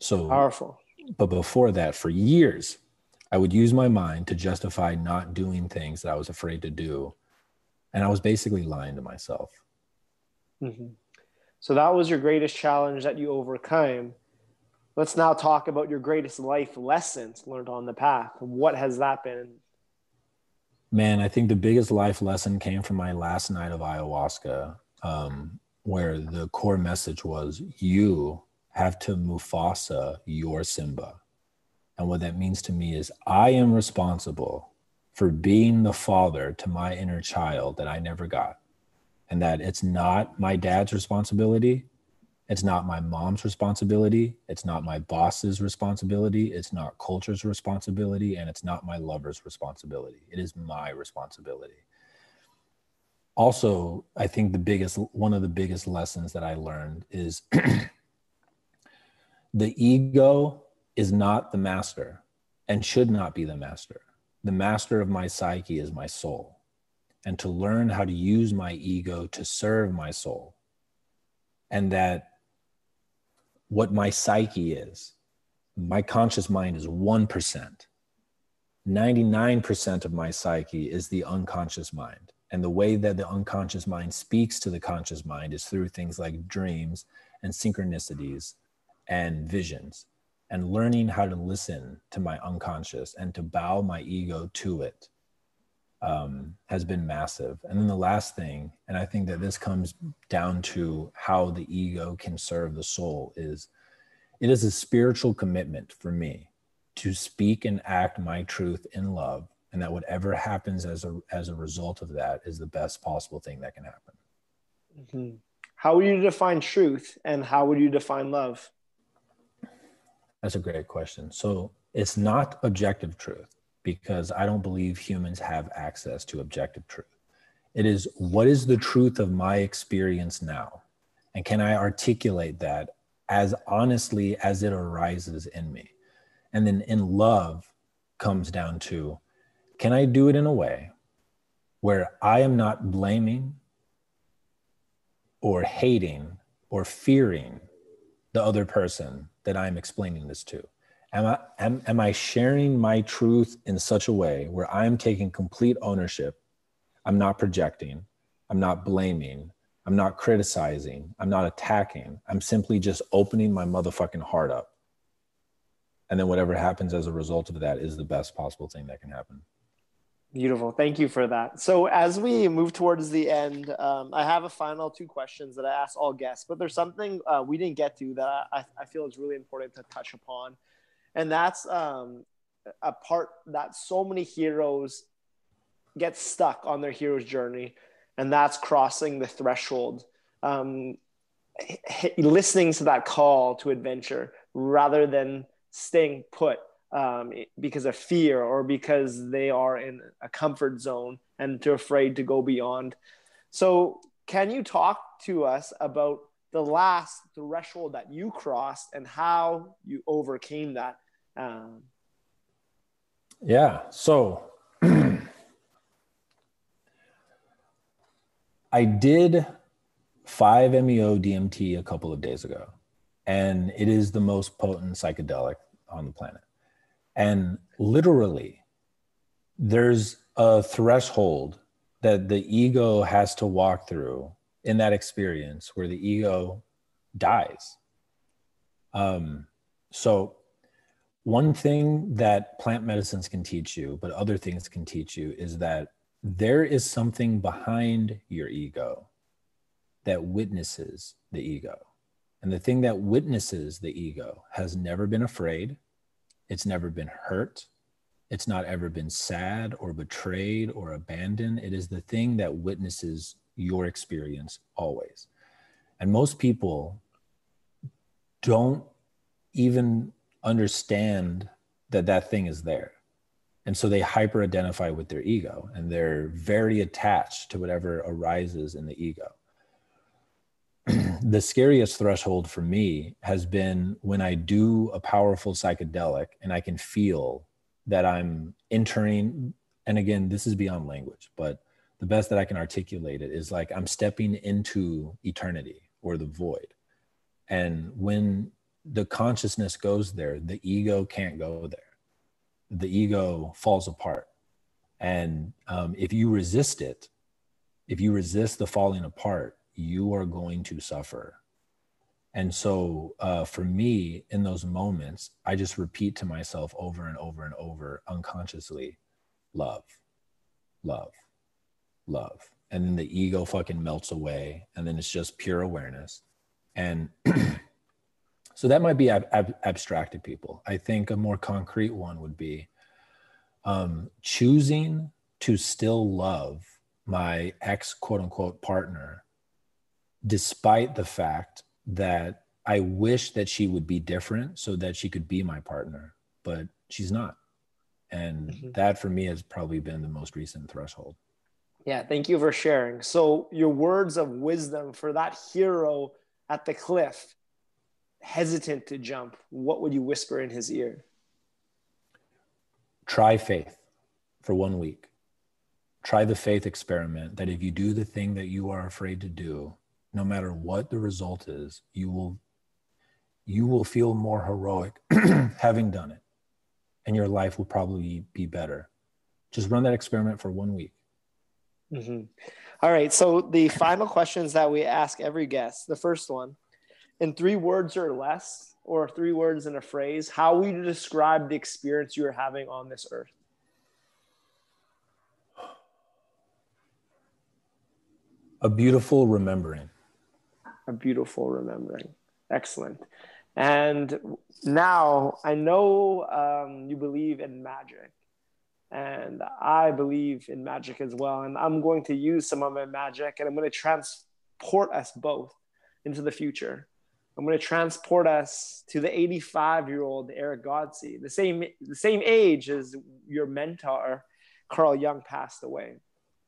So powerful. But before that, for years, I would use my mind to justify not doing things that I was afraid to do. And I was basically lying to myself. Mm-hmm. So that was your greatest challenge that you overcame. Let's now talk about your greatest life lessons learned on the path. What has that been? Man, I think the biggest life lesson came from my last night of ayahuasca, um, where the core message was you have to Mufasa your Simba. And what that means to me is I am responsible for being the father to my inner child that I never got. And that it's not my dad's responsibility. It's not my mom's responsibility. It's not my boss's responsibility. It's not culture's responsibility. And it's not my lover's responsibility. It is my responsibility. Also, I think the biggest, one of the biggest lessons that I learned is (clears throat) the ego is not the master and should not be the master. The master of my psyche is my soul. And to learn how to use my ego to serve my soul. And that what my psyche is, my conscious mind is 1%. 99% of my psyche is the unconscious mind. And the way that the unconscious mind speaks to the conscious mind is through things like dreams and synchronicities and visions and learning how to listen to my unconscious and to bow my ego to it um, has been massive. And then the last thing, and I think that this comes down to how the ego can serve the soul, is it is a spiritual commitment for me to speak and act my truth in love, and that whatever happens as a as a result of that is the best possible thing that can happen. Mm-hmm. How would you define truth, and how would you define love? That's a great question. So it's not objective truth because I don't believe humans have access to objective truth. It is what is the truth of my experience now? And can I articulate that as honestly as it arises in me? And then in love comes down to can I do it in a way where I am not blaming or hating or fearing the other person that I'm explaining this to? Am I, am, am I sharing my truth in such a way where I'm taking complete ownership? I'm not projecting, I'm not blaming, I'm not criticizing, I'm not attacking. I'm simply just opening my motherfucking heart up. And then whatever happens as a result of that is the best possible thing that can happen. Beautiful. Thank you for that. So, as we move towards the end, um, I have a final two questions that I ask all guests, but there's something uh, we didn't get to that I, I, feel is really important to touch upon. And that's um, a part that so many heroes get stuck on their hero's journey, and that's crossing the threshold, um, listening to that call to adventure rather than staying put um, because of fear or because they are in a comfort zone and too afraid to go beyond. So, can you talk to us about the last threshold that you crossed and how you overcame that? Um, yeah. So, (clears throat) I did 5-MeO DMT a couple of days ago, and it is the most potent psychedelic on the planet. And literally, there's a threshold that the ego has to walk through in that experience where the ego dies. Um, so, one thing that plant medicines can teach you, but other things can teach you, is that there is something behind your ego that witnesses the ego. And the thing that witnesses the ego has never been afraid, it's never been hurt. It's not ever been sad or betrayed or abandoned. It is the thing that witnesses your experience always. And most people don't even understand that that thing is there. And so they hyper identify with their ego and they're very attached to whatever arises in the ego. (clears throat) the scariest threshold for me has been when I do a powerful psychedelic and I can feel that I'm entering. And again, this is beyond language, but the best that I can articulate it is like I'm stepping into eternity or the void. And when the consciousness goes there, the ego can't go there. The ego falls apart. And um, if you resist it, if you resist the falling apart, you are going to suffer. And so uh, for me, in those moments, I just repeat to myself over and over and over unconsciously love, love, love. And then the ego fucking melts away. And then it's just pure awareness. And (clears throat) so that might be ab- ab- abstracted people. I think a more concrete one would be um, choosing to still love my ex quote unquote partner, despite the fact that I wish that she would be different so that she could be my partner, but she's not. And mm-hmm. that for me has probably been the most recent threshold. Yeah, thank you for sharing. So, your words of wisdom for that hero at the cliff, hesitant to jump, what would you whisper in his ear? Try faith for one week. Try the faith experiment that if you do the thing that you are afraid to do, no matter what the result is, you will you will feel more heroic (clears throat) having done it. And your life will probably be better. Just run that experiment for one week. Mm-hmm. All right. So the final questions that we ask every guest. The first one, in three words or less, or three words in a phrase, how would you describe the experience you are having on this earth? A beautiful remembering. A beautiful remembering. Excellent. And now I know um, you believe in magic and I believe in magic as well. And I'm going to use some of my magic and I'm going to transport us both into the future. I'm going to transport us to the 85 year old Eric Godsey, the same, the same age as your mentor, Carl Jung, passed away.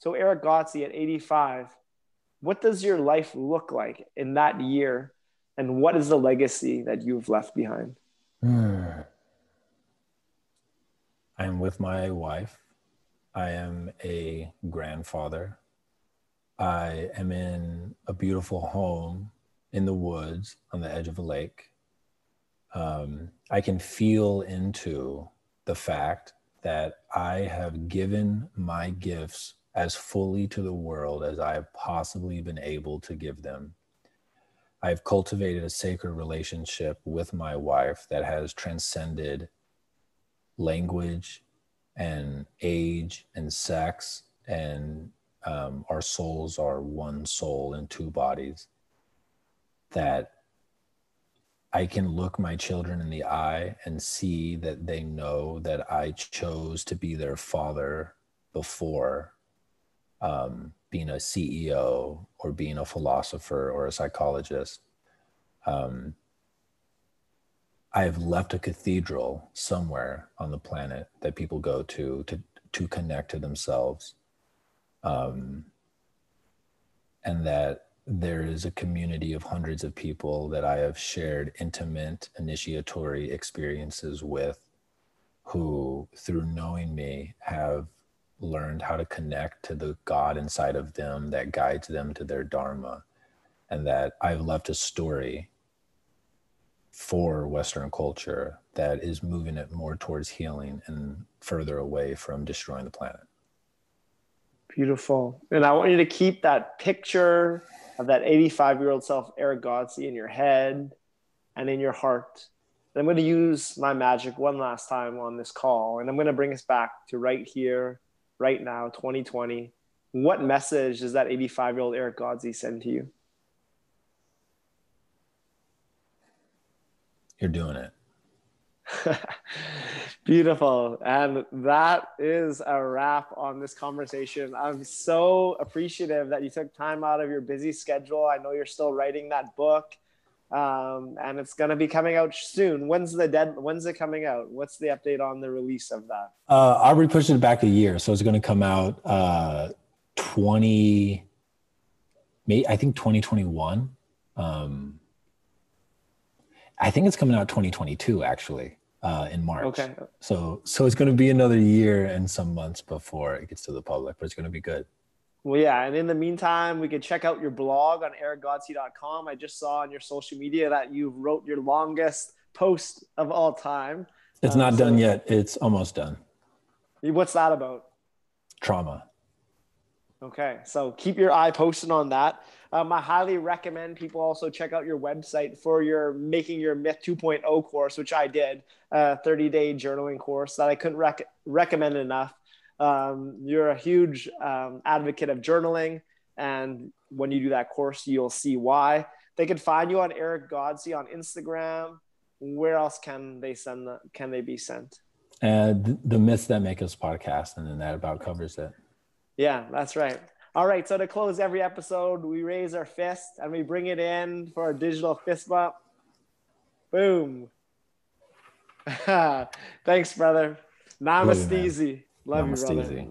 So, Eric Godsey at 85, what does your life look like in that year? And what is the legacy that you've left behind? Hmm. I am with my wife. I am a grandfather. I am in a beautiful home in the woods on the edge of a lake. Um, I can feel into the fact that I have given my gifts as fully to the world as I have possibly been able to give them. I've cultivated a sacred relationship with my wife that has transcended language and age and sex and um, our souls are one soul in two bodies that i can look my children in the eye and see that they know that i chose to be their father before um, being a ceo or being a philosopher or a psychologist. Um, I have left a cathedral somewhere on the planet that people go to to to connect to themselves, um, and that there is a community of hundreds of people that I have shared intimate initiatory experiences with, who through knowing me have learned how to connect to the God inside of them that guides them to their dharma, and that I've left a story for Western culture that is moving it more towards healing and further away from destroying the planet. Beautiful. And I want you to keep that picture of that 85 year old self, Eric Godsey, in your head and in your heart. And I'm going to use my magic one last time on this call. And I'm going to bring us back to right here, right now, 2020. What message does that 85 year old Eric Godsey send to you? You're doing it. (laughs) Beautiful. And that is a wrap on this conversation. I'm so appreciative that you took time out of your busy schedule. I know you're still writing that book. Um, and it's going to be coming out soon. When's the dead? When's it coming out? What's the update on the release of that? Uh, I'll be pushing it back a year, so it's going to come out uh, twenty, May I think twenty twenty one. Um, I think it's coming out 2022 actually uh, in March. Okay. So so it's going to be another year and some months before it gets to the public, but it's going to be good. Well, yeah, and in the meantime, we could check out your blog on ericgodsey.com. I just saw on your social media that you wrote your longest post of all time. It's not so done yet. It's almost done. What's that about? Trauma. Okay, so keep your eye posted on that. Um, I highly recommend people also check out your website for your making your myth 2.0 course, which I did, a 30 day journaling course that I couldn't rec- recommend enough. Um, you're a huge um, advocate of journaling. And when you do that course, you'll see why. They can find you on Eric Godsey on Instagram. Where else can they send? The, can they be sent? And the myths that make us podcast, and then that about covers it. Yeah, that's right. All right. So to close every episode, we raise our fist and we bring it in for a digital fist bump. Boom. (laughs) Thanks, brother. Namaste. Love, Love you, brother.